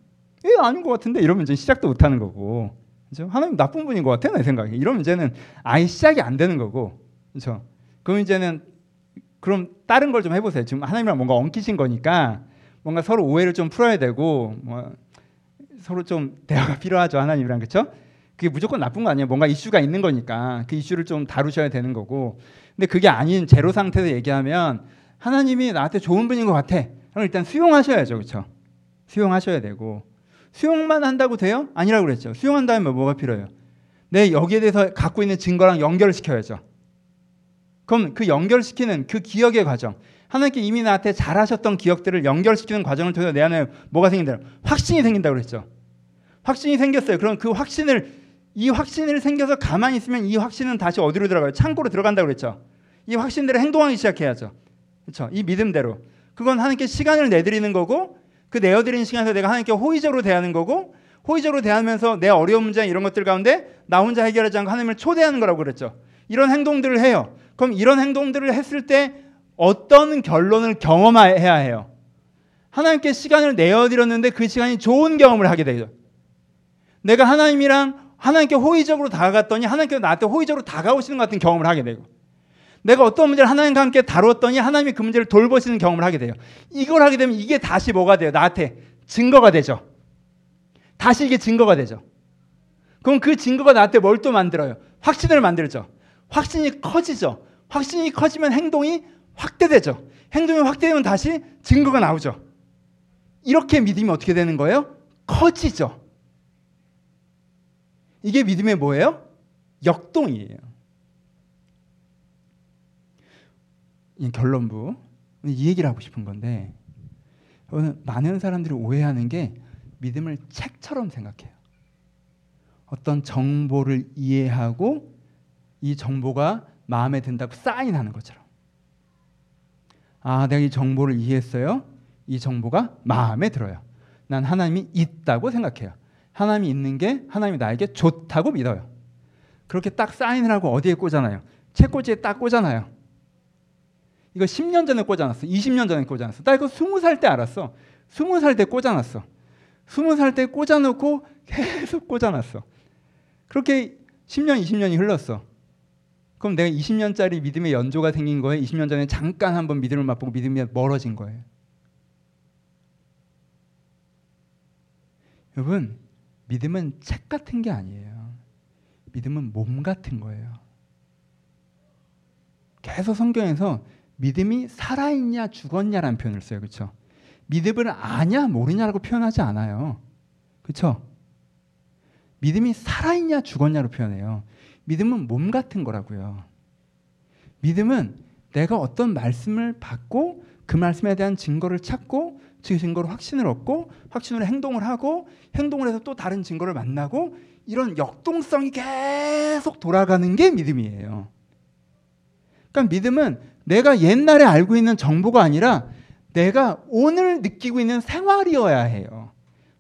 예, 아닌 것 같은데 이러면 이제 시작도 못 하는 거고, 그렇죠? 하나님 나쁜 분인 것 같아 내 생각에. 이러면 이제는 아예 시작이 안 되는 거고, 그렇죠? 그럼 이제는 그럼 다른 걸 좀 해보세요. 지금 하나님이랑 뭔가 엉키신 거니까 뭔가 서로 오해를 좀 풀어야 되고, 뭐 서로 좀 대화가 필요하죠, 하나님이랑 그렇죠? 그게 무조건 나쁜 거 아니에요. 뭔가 이슈가 있는 거니까 그 이슈를 좀 다루셔야 되는 거고. 근데 그게 아닌 제로 상태에서 얘기하면 하나님이 나한테 좋은 분인 것 같아. 그럼 일단 수용하셔야죠, 그렇죠? 수용하셔야 되고 수용만 한다고 돼요? 아니라고 그랬죠. 수용한다면 뭐가 필요해요? 내 여기에 대해서 갖고 있는 증거랑 연결을 시켜야죠. 그럼 그 연결시키는 그 기억의 과정, 하나님께 이미 나한테 잘하셨던 기억들을 연결시키는 과정을 통해서 내 안에 뭐가 생긴다? 확신이 생긴다고 그랬죠. 확신이 생겼어요. 그럼 그 확신을 이 확신을 생겨서 가만히 있으면 이 확신은 다시 어디로 들어가요? 창고로 들어간다고 그랬죠. 이 확신대로 행동하기 시작해야죠. 그렇죠? 이 믿음대로. 그건 하나님께 시간을 내드리는 거고 그 내어드리는 시간에서 내가 하나님께 호의적으로 대하는 거고 호의적으로 대하면서 내 어려운 문제 이런 것들 가운데 나 혼자 해결하지 않고 하나님을 초대하는 거라고 그랬죠. 이런 행동들을 해요. 그럼 이런 행동들을 했을 때 어떤 결론을 경험해야 해요? 하나님께 시간을 내어드렸는데 그 시간이 좋은 경험을 하게 되죠. 내가 하나님이랑 하나님께 호의적으로 다가갔더니 하나님께서 나한테 호의적으로 다가오시는 것 같은 경험을 하게 되고 내가 어떤 문제를 하나님과 함께 다루었더니 하나님이 그 문제를 돌보시는 경험을 하게 돼요. 이걸 하게 되면 이게 다시 뭐가 돼요? 나한테 증거가 되죠. 다시 이게 증거가 되죠. 그럼 그 증거가 나한테 뭘 또 만들어요? 확신을 만들죠. 확신이 커지죠. 확신이 커지면 행동이 확대되죠. 행동이 확대되면 다시 증거가 나오죠. 이렇게 믿음이 어떻게 되는 거예요? 커지죠. 이게 믿음의 뭐예요? 역동이에요. 결론부 이 얘기를 하고 싶은 건데 많은 사람들이 오해하는 게 믿음을 책처럼 생각해요. 어떤 정보를 이해하고 이 정보가 마음에 든다고 사인하는 것처럼. 아, 내가 이 정보를 이해했어요. 이 정보가 마음에 들어요. 난 하나님이 있다고 생각해요. 하나님이 있는 게 하나님이 나에게 좋다고 믿어요. 그렇게 딱 사인을 하고 어디에 꽂아놔요? 책꽂이에 딱 꽂아놔요. 이거 10년 전에 꽂아놨어. 20년 전에 꽂아놨어. 나 이거 20살 때 알았어. 20살 때 꽂아놨어. 20살 때 꽂아놓고 계속 꽂아놨어. 그렇게 10년, 20년이 흘렀어. 그럼 내가 20년짜리 믿음의 연조가 생긴 거예요? 20년 전에 잠깐 한번 믿음을 맛보고 믿음이 멀어진 거예요? 여러분, 믿음은 책 같은 게 아니에요. 믿음은 몸 같은 거예요. 계속 성경에서 믿음이 살아있냐 죽었냐라는 표현을 써요. 그렇죠? 믿음을 아냐 모르냐라고 표현하지 않아요. 그렇죠? 믿음이 살아있냐 죽었냐로 표현해요. 믿음은 몸 같은 거라고요. 믿음은 내가 어떤 말씀을 받고 그 말씀에 대한 증거를 찾고 그 증거로 확신을 얻고 확신으로 행동을 하고 행동을 해서 또 다른 증거를 만나고 이런 역동성이 계속 돌아가는 게 믿음이에요. 그러니까 믿음은 내가 옛날에 알고 있는 정보가 아니라 내가 오늘 느끼고 있는 생활이어야 해요.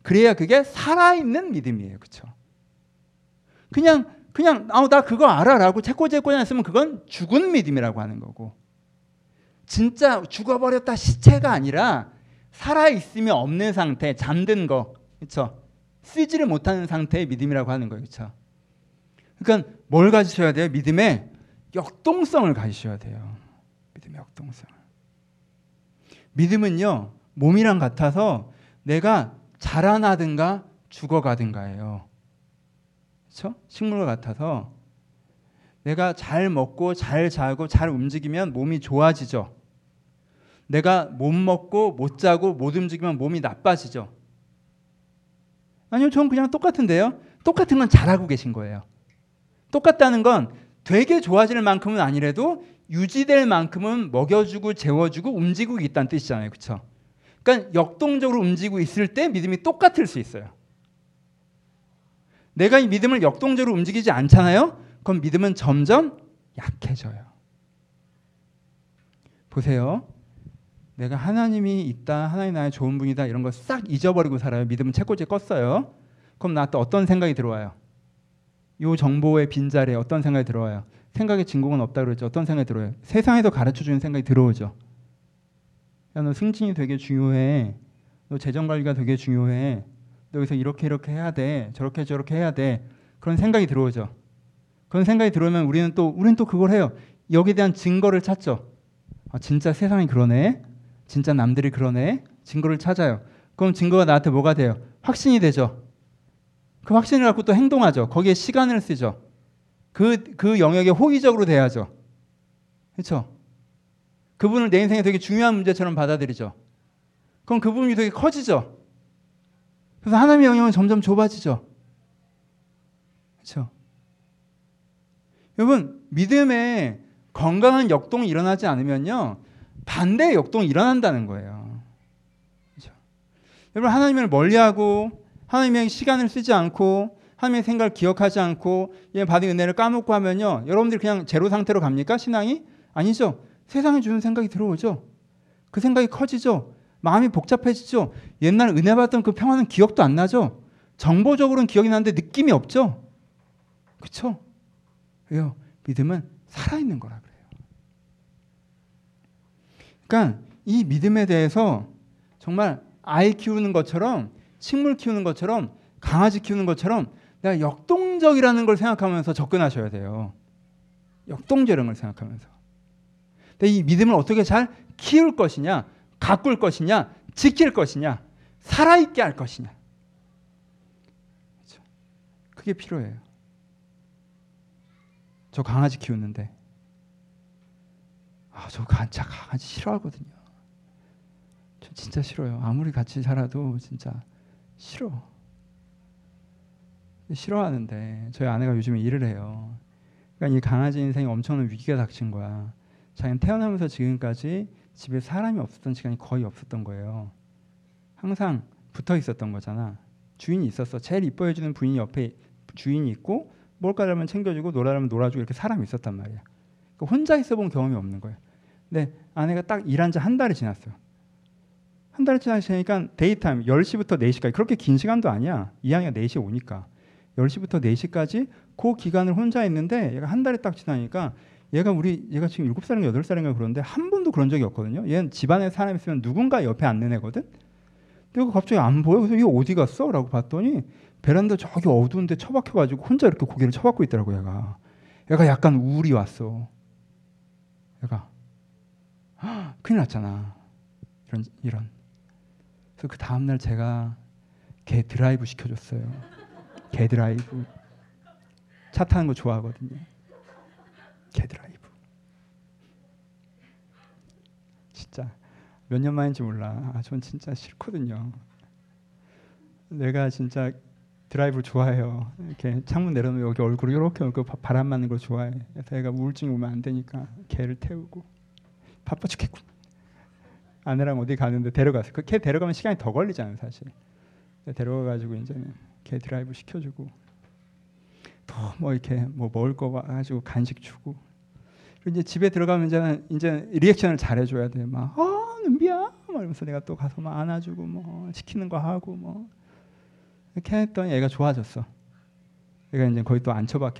그래야 그게 살아있는 믿음이에요. 그렇죠? 그냥 그냥 아, 나 그거 알아라고 채꼬제꼬 했으면 그건 죽은 믿음이라고 하는 거고 진짜 죽어버렸다 시체가 아니라 살아 있으면 없는 상태, 잠든 거, 그렇죠? 쓰지를 못하는 상태의 믿음이라고 하는 거예요, 그렇죠? 그러니까 뭘 가지셔야 돼요? 믿음의 역동성을 가지셔야 돼요. 믿음의 역동성. 믿음은요 몸이랑 같아서 내가 자라나든가 죽어가든가예요. 그렇죠? 식물과 같아서 내가 잘 먹고 잘 자고 잘 움직이면 몸이 좋아지죠. 내가 못 먹고 못 자고 못 움직이면 몸이 나빠지죠. 아니요, 전 그냥 똑같은데요. 똑같은 건 잘하고 계신 거예요. 똑같다는 건 되게 좋아질 만큼은 아니래도 유지될 만큼은 먹여주고 재워주고 움직이고 있다는 뜻이잖아요. 그렇죠? 그러니까 역동적으로 움직이고 있을 때 믿음이 똑같을 수 있어요. 내가 이 믿음을 역동적으로 움직이지 않잖아요. 그럼 믿음은 점점 약해져요. 보세요. 내가 하나님이 있다, 하나님 나의 좋은 분이다 이런 거싹 잊어버리고 살아요. 믿음은 채꽂이 껐어요. 그럼 나한테 어떤 생각이 들어와요? 요 정보의 빈자리에 어떤 생각이 들어와요? 생각의 진공은 없다 그랬죠. 어떤 생각이 들어요? 세상에서 가르쳐 주는 생각이 들어오죠. 야, 너 승진이 되게 중요해. 너 재정 관리가 되게 중요해. 너 여기서 이렇게 이렇게 해야 돼. 저렇게 저렇게 해야 돼. 그런 생각이 들어오죠. 그런 생각이 들어오면 우리는 또 우리는 또 그걸 해요. 여기에 대한 증거를 찾죠. 아, 진짜 세상이 그러네. 진짜 남들이 그러네. 증거를 찾아요. 그럼 증거가 나한테 뭐가 돼요? 확신이 되죠. 그 확신을 갖고 또 행동하죠. 거기에 시간을 쓰죠. 그, 그 영역에 호의적으로 대하죠. 그렇죠? 그분을 내 인생에 되게 중요한 문제처럼 받아들이죠. 그럼 그 부분이 되게 커지죠. 그래서 하나님의 영역은 점점 좁아지죠. 그렇죠? 여러분 믿음에 건강한 역동이 일어나지 않으면요 반대의 역동이 일어난다는 거예요. 그렇죠? 여러분 하나님을 멀리하고 하나님의 시간을 쓰지 않고 하나님의 생각을 기억하지 않고 받은 은혜를 까먹고 하면요. 여러분들이 그냥 제로 상태로 갑니까? 신앙이? 아니죠. 세상에 주는 생각이 들어오죠. 그 생각이 커지죠. 마음이 복잡해지죠. 옛날 은혜 받던 그 평화는 기억도 안 나죠. 정보적으로는 기억이 나는데 느낌이 없죠. 그렇죠? 왜요? 믿음은 살아있는 거라 그래요. 그러니까 이 믿음에 대해서 정말 아이 키우는 것처럼 식물 키우는 것처럼 강아지 키우는 것처럼 내가 역동적이라는 걸 생각하면서 접근하셔야 돼요. 역동적인 걸 생각하면서. 근데 이 믿음을 어떻게 잘 키울 것이냐, 가꿀 것이냐, 지킬 것이냐, 살아있게 할 것이냐. 그렇죠? 그게 필요해요. 저 강아지 키우는데, 아, 저 진짜 강아지 싫어하거든요. 저 진짜 싫어요. 아무리 같이 살아도 진짜 싫어. 싫어하는데 저희 아내가 요즘에 일을 해요. 그러니까 이 강아지 인생에 엄청난 위기가 닥친 거야. 자기는 태어나면서 지금까지 집에 사람이 없었던 시간이 거의 없었던 거예요. 항상 붙어 있었던 거잖아. 주인이 있었어. 제일 이뻐해 주는 부인이 옆에 주인이 있고 뭘 까려면 챙겨주고 놀아라면 놀아주고 이렇게 사람이 있었단 말이야. 그러니까 혼자 있어 본 경험이 없는 거예요. 근데 아내가 딱 일한 지 한 달이 지났어요. 한 달이 지나니까 daytime 10시부터 4시까지 그렇게 긴 시간도 아니야. 이양이가 4시에 오니까. 10시부터 4시까지 그 기간을 혼자 있는데 얘가 한 달이 딱 지나니까 얘가 우리 얘가 지금 7살인가 8살인가 그런데 한 번도 그런 적이 없거든요. 얘는 집안에 사람 있으면 누군가 옆에 앉는 애거든. 근데 갑자기 안 보여. 그래서 얘 어디 갔어? 라고 봤더니 베란다 저기 어두운데 처박혀 가지고 혼자 이렇게 고개를 쳐박고 있더라고 얘가. 얘가 약간 우울이 왔어. 얘가 헉, 큰일 났잖아. 이런 이런. 그래서 그 다음 날 제가 걔 드라이브 시켜줬어요. 개 드라이브. 차 타는 거 좋아하거든요. 개 드라이브. 진짜 몇 년 만인지 몰라. 아, 전 진짜 싫거든요. 내가 진짜 드라이브를 좋아해요. 이렇게 창문 내려놓으면 여기 얼굴을 이렇게 놓고 바람 맞는 걸 좋아해. 그래서 애가 우울증이 오면 안 되니까 개를 태우고 바빠 죽겠고 아내랑 어디 가는데 데려갔어. 그개 데려가면 시간이 더 걸리잖아요, 사실. 데려가가지고 이제는 개 드라이브 시켜주고 또 뭐 이렇게 뭐 먹을 거 가지고 간식 주고 이제 집에 들어가면 이제는 이제 리액션을 잘 해줘야 돼. 막 어, 눈비야. 막 이러면서 내가 또 가서 막 안아주고 뭐 시키는 거 하고 뭐 이렇게 했더니 애가 좋아졌어. 얘가 이제 거의 또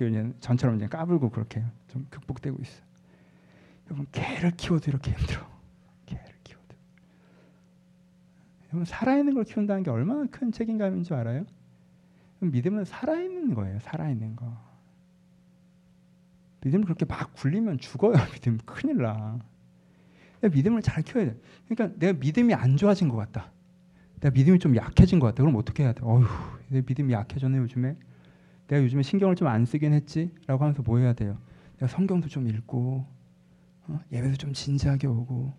이제 전처럼 이제 까불고 그렇게 좀 극복되고 있어. 여러분 개를 키워도 이렇게 힘들어. 개를 키워도. 여러분 살아있는 걸 키운다는 게 얼마나 큰 책임감인 줄 알아요? 믿음은 살아있는 거예요. 살아있는 거. 믿음 그렇게 막 굴리면 죽어요. 믿음 큰일 나. 믿음을 잘 키워야 돼. 그러니까 내가 믿음이 안 좋아진 것 같다. 내가 믿음이 좀 약해진 것 같다. 그럼 어떻게 해야 돼? 어휴, 내 믿음이 약해졌네 요즘에. 내가 요즘에 신경을 좀 안 쓰긴 했지라고 하면서 뭐 해야 돼요? 내가 성경도 좀 읽고 어? 예배도 좀 진지하게 오고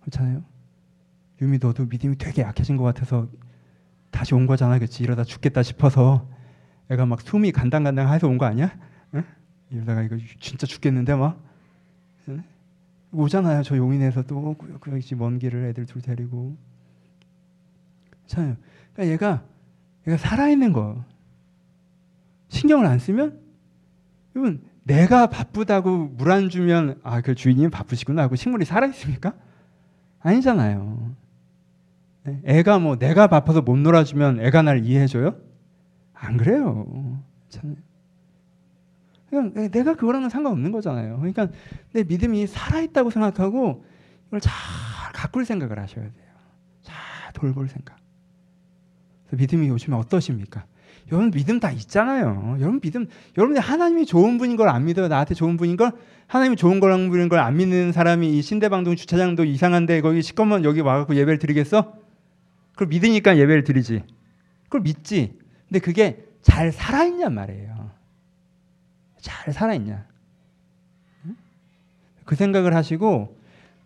그렇잖아요. 유미 너도 믿음이 되게 약해진 것 같아서 다시 온 거잖아, 그렇지? 이러다 죽겠다 싶어서 애가 막 숨이 간당간당해서 온 거 아니야? 응? 이러다가 이거 진짜 죽겠는데 막 오잖아요. 저 용인에서 또 그렇지 먼 길을 애들 둘 데리고 참, 그러니까 얘가 얘가 살아 있는 거 신경을 안 쓰면 여러분 내가 바쁘다고 물 안 주면 아 그 주인이 바쁘시구나 하고 식물이 살아 있습니까? 아니잖아요. 네? 애가 뭐 내가 바빠서 못 놀아주면 애가 날 이해해줘요? 안 그래요. 참. 그냥 내가 그거랑은 상관없는 거잖아요. 그러니까 내 믿음이 살아있다고 생각하고 이걸 잘 가꿀 생각을 하셔야 돼요. 잘 돌볼 생각. 믿음이 요즘에 어떠십니까? 여러분 믿음 다 있잖아요. 여러분 믿음, 여러분이 하나님이 좋은 분인 걸 안 믿어요. 나한테 좋은 분인 걸 하나님이 좋은 거랑 분인 걸 안 믿는 사람이 이 신대방동 주차장도 이상한데 거기 시커먼 여기 와갖고 예배를 드리겠어? 그걸 믿으니까 예배를 드리지. 그걸 믿지. 근데 그게 잘 살아있냔 말이에요. 잘 살아있냐. 그 생각을 하시고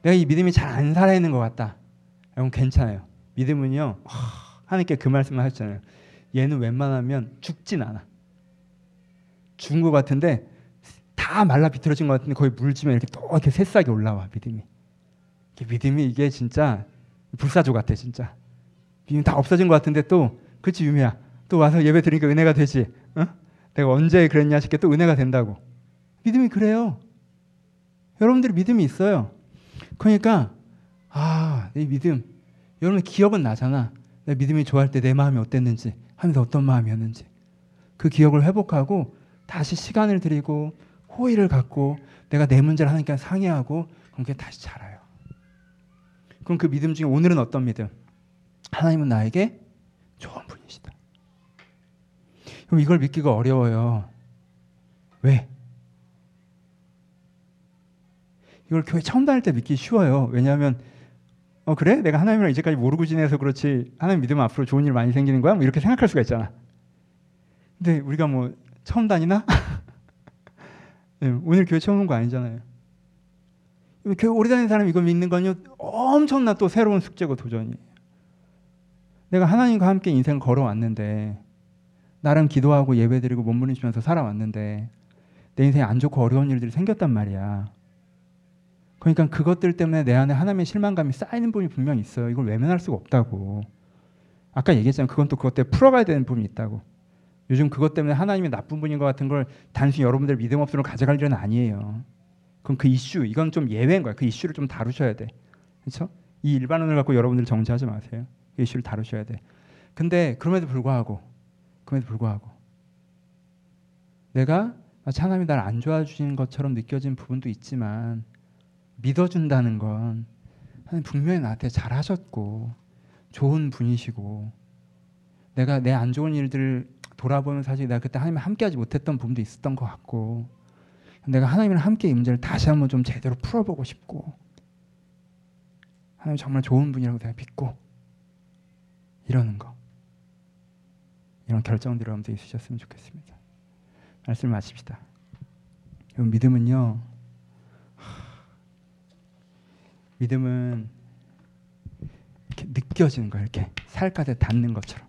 내가 이 믿음이 잘 안 살아있는 것 같다. 여러분 괜찮아요. 믿음은요. 하나님께 그 말씀을 하셨잖아요. 얘는 웬만하면 죽진 않아. 죽은 것 같은데 다 말라 비틀어진 것 같은데 거의 물지면 이렇게 또 이렇게 새싹이 올라와 믿음이. 믿음이 이게 진짜 불사조 같아 진짜. 믿음 다 없어진 것 같은데 또 그치 유미야 또 와서 예배 드리니까 은혜가 되지. 어? 내가 언제 그랬냐 싶게 또 은혜가 된다고. 믿음이 그래요. 여러분들이 믿음이 있어요. 그러니까 아, 이 믿음. 여러분 기억은 나잖아. 내 믿음이 좋아할 때 내 마음이 어땠는지 하면서 어떤 마음이었는지 그 기억을 회복하고 다시 시간을 들이고 호의를 갖고 내가 내 문제를 하나님께 상의하고 그게 다시 자라요. 그럼 그 믿음 중에 오늘은 어떤 믿음? 하나님은 나에게 좋은 분이시다. 그럼 이걸 믿기가 어려워요. 왜? 이걸 교회 처음 다닐 때 믿기 쉬워요. 왜냐하면 어 그래? 내가 하나님을 이제까지 모르고 지내서 그렇지 하나님 믿으면 앞으로 좋은 일 많이 생기는 거야? 뭐 이렇게 생각할 수가 있잖아. 근데 우리가 뭐 처음 다니나? 네, 오늘 교회 처음 온 거 아니잖아요. 교회 오래 다니는 사람이 이거 믿는 건요 엄청나 또 새로운 숙제고 도전이. 내가 하나님과 함께 인생을 걸어왔는데 나름 기도하고 예배드리고 몸부림치면서 살아왔는데 내 인생에 안 좋고 어려운 일들이 생겼단 말이야. 그러니까 그것들 때문에 내 안에 하나님의 실망감이 쌓이는 부분이 분명히 있어요. 이걸 외면할 수가 없다고. 아까 얘기했잖아요. 그건 또 그것 때문에 풀어가야 되는 부분이 있다고. 요즘 그것 때문에 하나님이 나쁜 분인 것 같은 걸 단순히 여러분들 믿음 없으로 가져갈 일은 아니에요. 그럼 그 이슈 이건 좀 예외인 거야. 그 이슈를 좀 다루셔야 돼. 그렇죠? 이 일반론을 갖고 여러분들 정지하지 마세요. 그 이슈를 다루셔야 돼. 근데 그럼에도 불구하고 그럼에도 불구하고 내가 하나님이 나를 안 좋아해 주시는 것처럼 느껴진 부분도 있지만 믿어준다는 건 분명히 나한테 잘하셨고 좋은 분이시고 내가 내 안 좋은 일들을 돌아보면 사실 내가 그때 하나님과 함께하지 못했던 부분도 있었던 것 같고 내가 하나님이랑 함께 이 문제를 다시 한번 좀 제대로 풀어보고 싶고 하나님 정말 좋은 분이라고 내가 믿고 이러는 거 이런 결정들이 여러분들 있으셨으면 좋겠습니다. 말씀을 마칩시다. 여러분 믿음은요 믿음은 이렇게 느껴지는 거예요. 이렇게 살갗에 닿는 것처럼.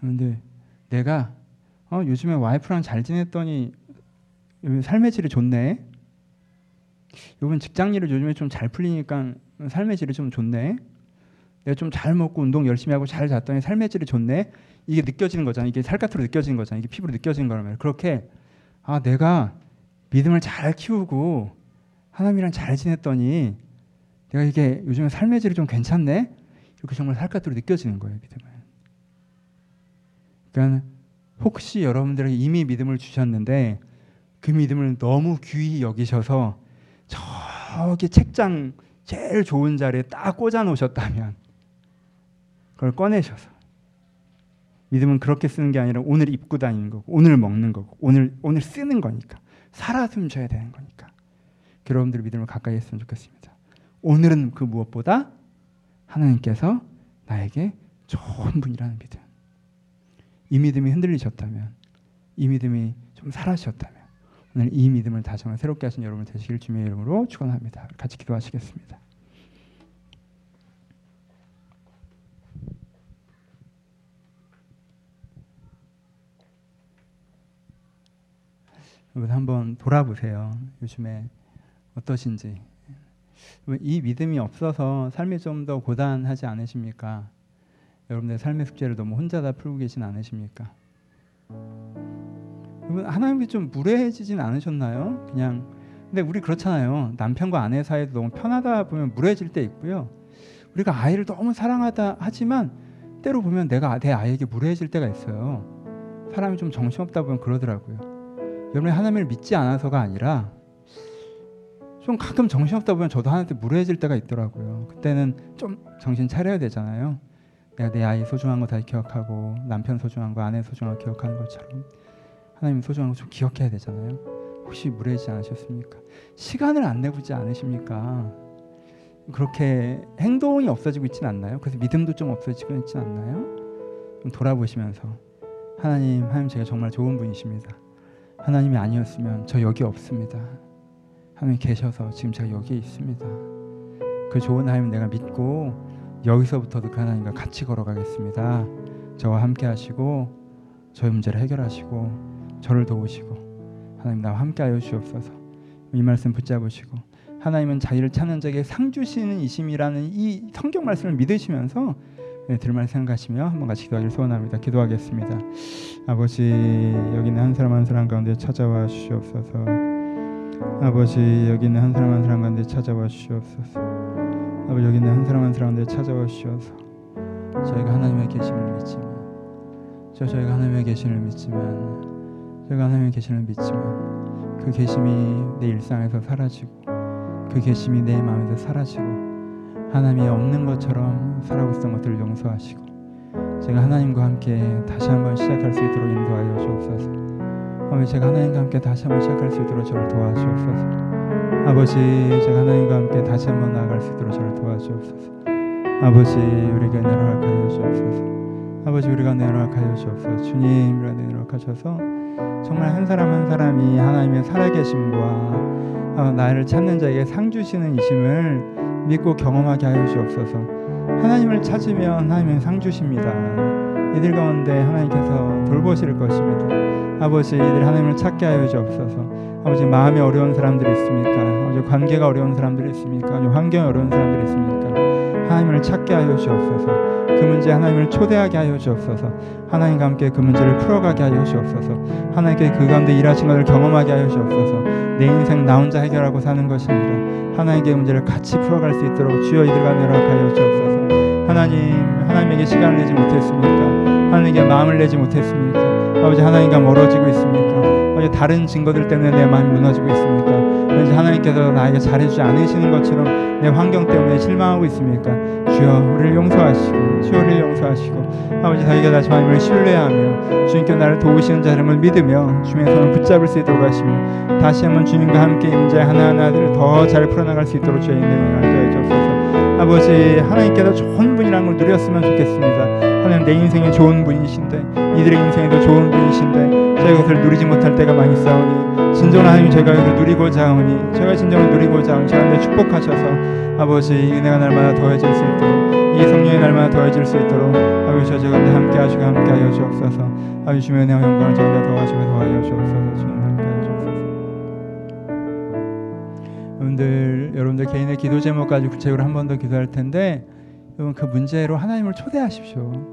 그런데 내가 어, 요즘에 와이프랑 잘 지냈더니 삶의 질이 좋네. 요번 직장 일을 요즘에 좀 잘 풀리니까 삶의 질이 좀 좋네. 내가 좀 잘 먹고 운동 열심히 하고 잘 잤더니 삶의 질이 좋네. 이게 느껴지는 거잖아. 이게 살갗으로 느껴지는 거잖아. 이게 피부로 느껴지는 거라면 그렇게 아 내가 믿음을 잘 키우고 하나님이랑 잘 지냈더니 내가 이게 요즘에 삶의 질이 좀 괜찮네. 이렇게 정말 살갗으로 느껴지는 거예요. 믿음은. 그러니까 혹시 여러분들에게 이미 믿음을 주셨는데 그 믿음을 너무 귀히 여기셔서 저기 책장 제일 좋은 자리에 딱 꽂아 놓으셨다면 그걸 꺼내셔서 믿음은 그렇게 쓰는 게 아니라 오늘 입고 다니는 거고 오늘 먹는 거고 오늘 오늘 쓰는 거니까 살아 숨쉬어야 되는 거니까 여러분들 믿음을 가까이 했으면 좋겠습니다. 오늘은 그 무엇보다 하나님께서 나에게 좋은 분이라는 믿음. 이 믿음이 흔들리셨다면, 이 믿음이 좀 사라지셨다면, 오늘 이 믿음을 다시 한번 새롭게 하신 여러분 되시길 주님의 이름으로 축원합니다. 같이 기도하시겠습니다. 여러분 한번 돌아보세요. 요즘에 어떠신지. 이 믿음이 없어서 삶이 좀 더 고단하지 않으십니까? 여러분의 삶의 숙제를 너무 혼자 다 풀고 계신 않으십니까? 하나님이 좀 무례해지진 않으셨나요? 그냥 근데 우리 그렇잖아요. 남편과 아내 사이도 너무 편하다 보면 무례해질 때 있고요. 우리가 아이를 너무 사랑하다 하지만 때로 보면 내가 내 아이에게 무례해질 때가 있어요. 사람이 좀 정신없다 보면 그러더라고요. 여러분이 하나님을 믿지 않아서가 아니라 좀 가끔 정신없다 보면 저도 하나님한테 무례해질 때가 있더라고요. 그때는 좀 정신 차려야 되잖아요. 내가 내 아이 소중한 거 다시 기억하고 남편 소중한 거 아내 소중한 거 기억하는 것처럼 하나님 소중한 거 좀 기억해야 되잖아요. 혹시 무례하지 않으셨습니까? 시간을 안 내보지 않으십니까? 그렇게 행동이 없어지고 있지는 않나요? 그래서 믿음도 좀 없어지고 있지는 않나요? 좀 돌아보시면서 하나님, 하나님 제가 정말 좋은 분이십니다. 하나님이 아니었으면 저 여기 없습니다. 하나님 계셔서 지금 제가 여기 있습니다. 그 좋은 하나님 내가 믿고 여기서부터도 그 하나님과 같이 걸어가겠습니다. 저와 함께 하시고 저의 문제를 해결하시고 저를 도우시고 하나님 나와 함께 하여 주옵소서. 이 말씀 붙잡으시고 하나님은 자기를 찾는 자에게 상 주시는 이심이라는 이 성경 말씀을 믿으시면서 네, 들말 생각하시며 한번 같이 기도하기를 소원합니다. 기도하겠습니다. 아버지 여기 있는 한 사람 한 사람 가운데 찾아와 주시옵소서. 아버지 여기 있는 한 사람 한 사람 가운데 찾아와 주시옵소서. 아버지 여기 있는 한 사람 한 사람 가운데 찾아와 주시옵소서. 저희가 하나님의 계심을 믿지만 저 저희가 하나님의 계심을 믿지만 저희가 하나님의 계심을 믿지만 그 계심이 내 일상에서 사라지고 그 계심이 내 마음에서 사라지고 하나님이 없는 것처럼 살아고 있던 것들을 용서하시고 제가 하나님과 함께 다시 한번 시작할 수 있도록 인도하여 주옵소서. 아버지 제가 하나님과 함께 다시 한번 시작할 수 있도록 저를 도와주옵소서. 아버지 제가 하나님과 함께 다시 한번 나아갈 수 있도록 저를 도와주옵소서. 아버지 우리가 은혜를 하여 주옵소서. 아버지 우리가 은혜를 하여 주옵소서. 주님 우리가 은혜를 하셔서 정말 한 사람 한 사람이 하나님의 살아계심과 어, 나를 찾는 자에게 상 주시는 이심을 믿고 경험하게 하여 주옵소서. 하나님을 찾으면 하나님은 상 주십니다. 이들 가운데 하나님께서 돌보실 것입니다. 아버지 이들 하나님을 찾게 하여 주옵소서. 아버지 마음이 어려운 사람들이 있습니까? 아버지 관계가 어려운 사람들이 있습니까? 아버지 환경이 어려운 사람들이 있습니까? 하나님을 찾게 하여 주옵소서. 그 문제 하나님을 초대하게 하여 주옵소서. 하나님과 함께 그 문제를 풀어가게 하여 주옵소서. 하나님께 그 가운데 일하신 것을 경험하게 하여 주옵소서. 내 인생 나 혼자 해결하고 사는 것이 아니라 하나님께 문제를 같이 풀어갈 수 있도록 주여 이들과 내락하여 주옵소서. 하나님, 하나님에게 시간을 내지 못했습니까? 하나님께 마음을 내지 못했습니까? 아버지 하나님과 멀어지고 있습니까? 아버지 다른 증거들 때문에 내 마음이 무너지고 있습니까? 왠지 하나님께서 나에게 잘해주지 않으시는 것처럼 내 환경 때문에 실망하고 있습니까? 주여 우리를 용서하시고 주여 우리를 용서하시고. 아버지 저희가 다시 하나님을 신뢰하며 주님께 나를 도우시는 자름을 믿으며 주님의 손을 붙잡을 수 있도록 하시며 다시 한번 주님과 함께 이 문제 하나하나를 더 잘 풀어나갈 수 있도록 저희 인생을 알게 해주옵소서. 아버지 하나님께서 좋은 분이라는 걸 누렸으면 좋겠습니다. 하나님 내 인생에 좋은 분이신데 이들의 인생에도 좋은 분이신데 저희가 그것을 누리지 못할 때가 많이 싸우니 진정한 하나님 제가 그것을 누리고자 하오니 제가 진정을 누리고자 하오니 저한테 축복하셔서 아버지 이 은혜가 날마다 더해질 수 있도록 이 성령이 날마다 더해질 수 있도록 아버지 저 저한테 함께 하시고 함께 하여 주옵소서. 아버지 주님의 은혜와 영광을 저한테 더하시고 더하여 주옵소서. 주님 함께 하여 주옵소서. 여러분들 여러분들 개인의 기도 제목까지 구체적으로 한 번 더 기도할 텐데 여러분 그 문제로 하나님을 초대하십시오.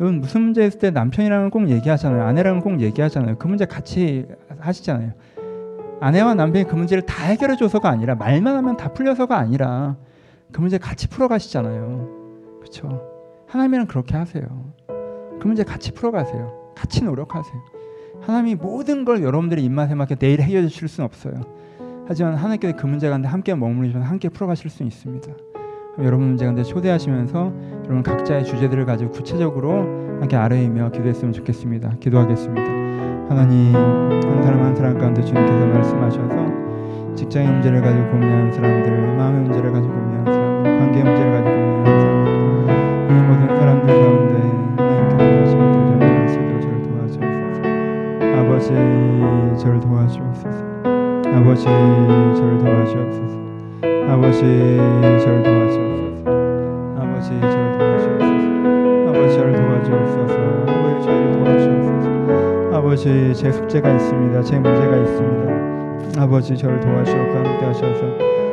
여러분 무슨 문제 있을 때 남편이랑은 꼭 얘기하잖아요. 아내랑은 꼭 얘기하잖아요. 그 문제 같이 하시잖아요. 아내와 남편이 그 문제를 다 해결해 줘서가 아니라 말만 하면 다 풀려서가 아니라 그 문제 같이 풀어 가시잖아요. 그렇죠? 하나님이랑 그렇게 하세요. 그 문제 같이 풀어 가세요. 같이 노력하세요. 하나님이 모든 걸 여러분들의 입맛에 맞게 내일 해결해 주실 수는 없어요. 하지만 하나님께서 그 문제 가운데 함께 머무르시면 함께 풀어가실 수 있습니다. 여러분 문제 가운데 초대하시면서 여러분 각자의 주제들을 가지고 구체적으로 함께 아뢰이며 기도했으면 좋겠습니다. 기도하겠습니다. 하나님 한 사람 한 사람 가운데 주님께서 말씀하셔서 직장의 문제를 가지고 고민하는 사람들, 마음의 문제를 가지고 고민하는 사람들, 관계 문제를 가지고 고민하는 사람들, 이 모든 사람들 가운데 하나님께서 있도록 저를 도와주옵소서. 아버지 저를 도와주옵소서. 아버지 저를 도와주옵소서. 아버지 저를 도와주옵소서. 아버지 저를 도와주옵소서. 아버지 저를 도와주옵소서. 아버지 저를 도와주옵소서. 아버지 제 숙제가 있습니다. 제 문제가 있습니다. 아버지 저를 도와주옵고 함께 하셔서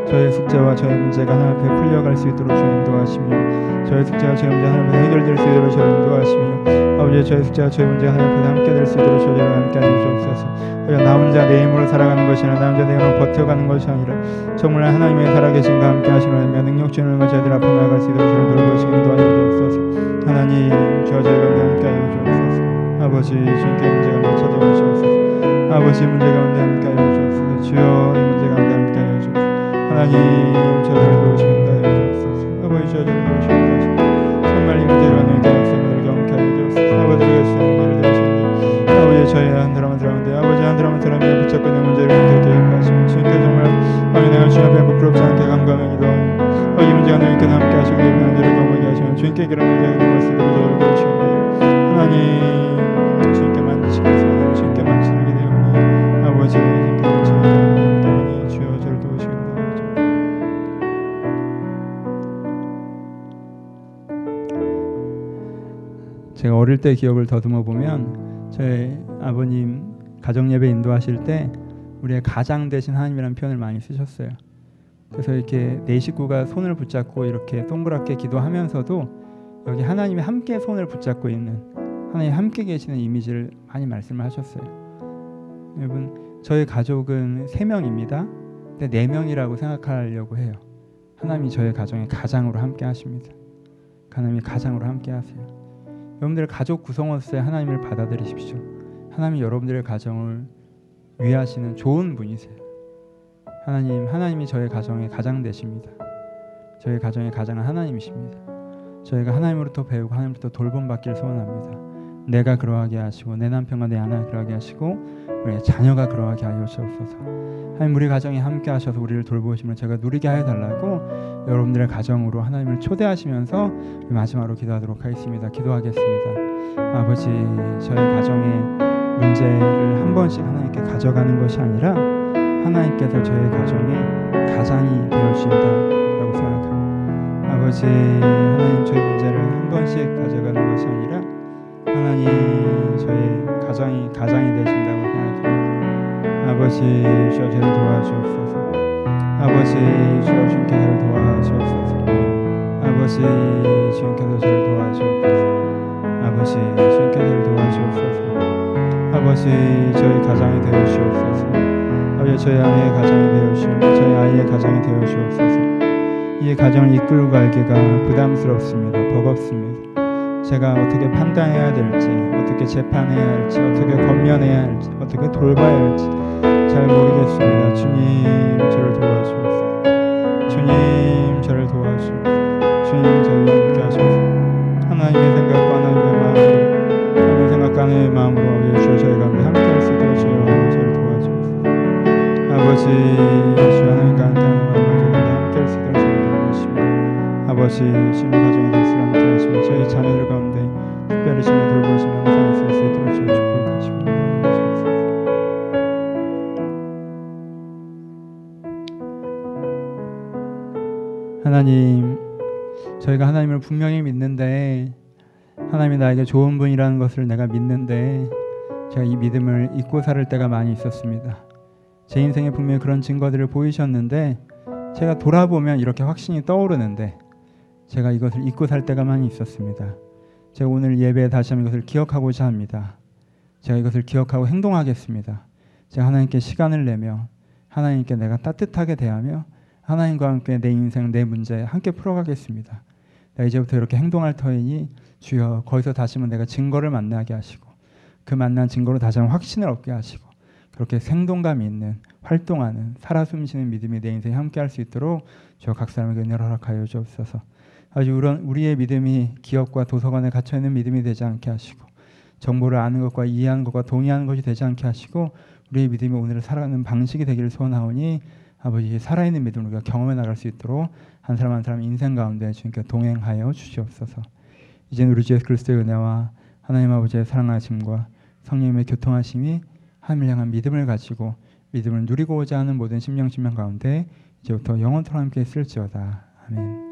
저의 숙제와 저의 문제가 하나님 앞에 풀려갈 수 있도록 저를 인도하시며 저의 숙제와 저의 문제가 하나님 앞에 해결될 수 있도록 저를 인도하시며 아버지 저의 숙제와 저의 문제가 하나님 앞에 함께 될 수 있도록 저를 함께 하여 주옵소서. 그냥 나 혼자 내 힘으로 살아가는 것이 아니라 나 혼자 내 힘으로 버텨가는 것이 아니라. 정말 하나님의 살아계신과 함께 하시는 능력 주는 것 저희들 앞에 나아갈 수 있도록 저를 돌보시기 인도하여 주옵소서. 하나님 주와 저희가 함께 하여 주옵소서. 아버지 주님께 문제 가운데 찾아와 주옵소서. 아버지 문제 가운데 함께 하여 주옵소서. 주여 이 문제 가운데 함께 하여 주옵소서. 하나님 저를 도우시겠다 하여 주옵소서. 아버지 저를 도우시겠다 하시옵소서. 정말 이 문제를 저희 한 사람 한 사람한테 아버지 한 사람 한 사람이 붙잡고 있는 문제를 해결케 하시면 주님께 정말 아버지 내가 주님 앞에 부끄럽지 않게 감감하기도 하고 이 문제가 너희께서 함께 하시고 이 문제를 넘어게 하시면 주님께 그런 문제가 수 있도록 저를 도우시는데 하나님 주님께 만지시겠습니다. 주님께 만지시기 되오니 아버지 주님께 도우시겠다 제가 어릴 때 기억을 더듬어 보면 저희 아버님 가정 예배 인도하실 때 우리의 가장 되신 하나님이라는 표현을 많이 쓰셨어요. 그래서 이렇게 네 식구가 손을 붙잡고 이렇게 동그랗게 기도하면서도 여기 하나님이 함께 손을 붙잡고 있는 하나님 함께 계시는 이미지를 많이 말씀을 하셨어요. 여러분 저희 가족은 세 명입니다. 근데 네 명이라고 생각하려고 해요. 하나님이 저희 가정의 가장으로 함께 하십니다. 하나님이 가장으로 함께 하세요. 여러분들의 가족 구성원로서의 하나님을 받아들이십시오. 하나님이 여러분들의 가정을 위하시는 좋은 분이세요. 하나님, 하나님이 저의 가정의 가장 되십니다. 저희 가정의 가장은 하나님이십니다. 저희가 하나님으로부터 배우고 하나님으로부터 돌봄받기를 소원합니다. 내가 그러하게 하시고 내 남편과 내 아내가 그러하게 하시고 우리의 자녀가 그러하게 하여 주옵소서. 하나님 우리 가정에 함께 하셔서 우리를 돌보심을 제가 누리게 하여 달라고 여러분들의 가정으로 하나님을 초대하시면서 마지막으로 기도하도록 하겠습니다. 기도하겠습니다. 아버지 저희 가정의 문제를 한 번씩 하나님께 가져가는 것이 아니라 하나님께서 저희 가정의 가장이 되어 주신다라고 생각합니다. 아버지 하나님 저희 문제를 한 번씩 가져가는 것이 아니라 하나님 저희 가장이 가장이 되신다고 생각합니다. 아버지 주여 저를 도와주옵소서. 아버지 주여 주께서 도와주옵소서. 아버지 주께서 저를 도와주옵소서. 아버지 아버지 저희 가장이 되어 주옵소서. 아버지 저희 아내의 가장이 되어 주옵소서. 저희 아이의 가장이 되어 주옵소서. 이 가정을 이끌고 가기가 부담스럽습니다. 버겁습니다. 제가 어떻게 판단해야 될지, 어떻게 재판해야 할지, 어떻게 권면해야 할지, 어떻게 돌봐야 할지 잘 모르겠습니다. 주님 저를 도와주옵소서. 주님 저를 도와주옵소서. 주님 아버지 주님의 가정에 대해서 함께 하시고 저희 자녀들 가운데 특별히 주님의 돌보시며 항상 있을 수 있도록 축복하시고 주옵소서. 하나님 저희가 하나님을 분명히 믿는데 하나님이 나에게 좋은 분이라는 것을 내가 믿는데 제가 이 믿음을 잊고 살 때가 많이 있었습니다. 제 인생에 분명히 그런 증거들을 보이셨는데 제가 돌아보면 이렇게 확신이 떠오르는데 제가 이것을 잊고 살 때가 많이 있었습니다. 제가 오늘 예배에 다시 한번 이것을 기억하고자 합니다. 제가 이것을 기억하고 행동하겠습니다. 제가 하나님께 시간을 내며 하나님께 내가 따뜻하게 대하며 하나님과 함께 내 인생 내 문제 함께 풀어가겠습니다. 내가 이제부터 이렇게 행동할 터이니 주여 거기서 다시 한번 내가 증거를 만나게 하시고 그 만난 증거로 다시 한번 확신을 얻게 하시고 그렇게 생동감 있는 활동하는 살아 숨쉬는 믿음이 내 인생에 함께할 수 있도록 주여 각 사람에게 은혜를 허락하여 주옵소서. 아주 우리의 믿음이 기업과 도서관에 갇혀 있는 믿음이 되지 않게 하시고 정보를 아는 것과 이해하는 것과 동의하는 것이 되지 않게 하시고 우리의 믿음이 오늘을 살아가는 방식이 되기를 소원하오니 아버지 살아있는 믿음을 우리가 경험해 나갈 수 있도록 한 사람 한 사람 인생 가운데 주님께 동행하여 주시옵소서. 이제는 우리 주 예수 그리스도의 은혜와 하나님 아버지의 사랑하심과 성령님의 교통하심이 하나님을 향한 믿음을 가지고 믿음을 누리고자 하는 모든 심령 심령 가운데 이제부터 영원토록 함께 있을지어다. 아멘.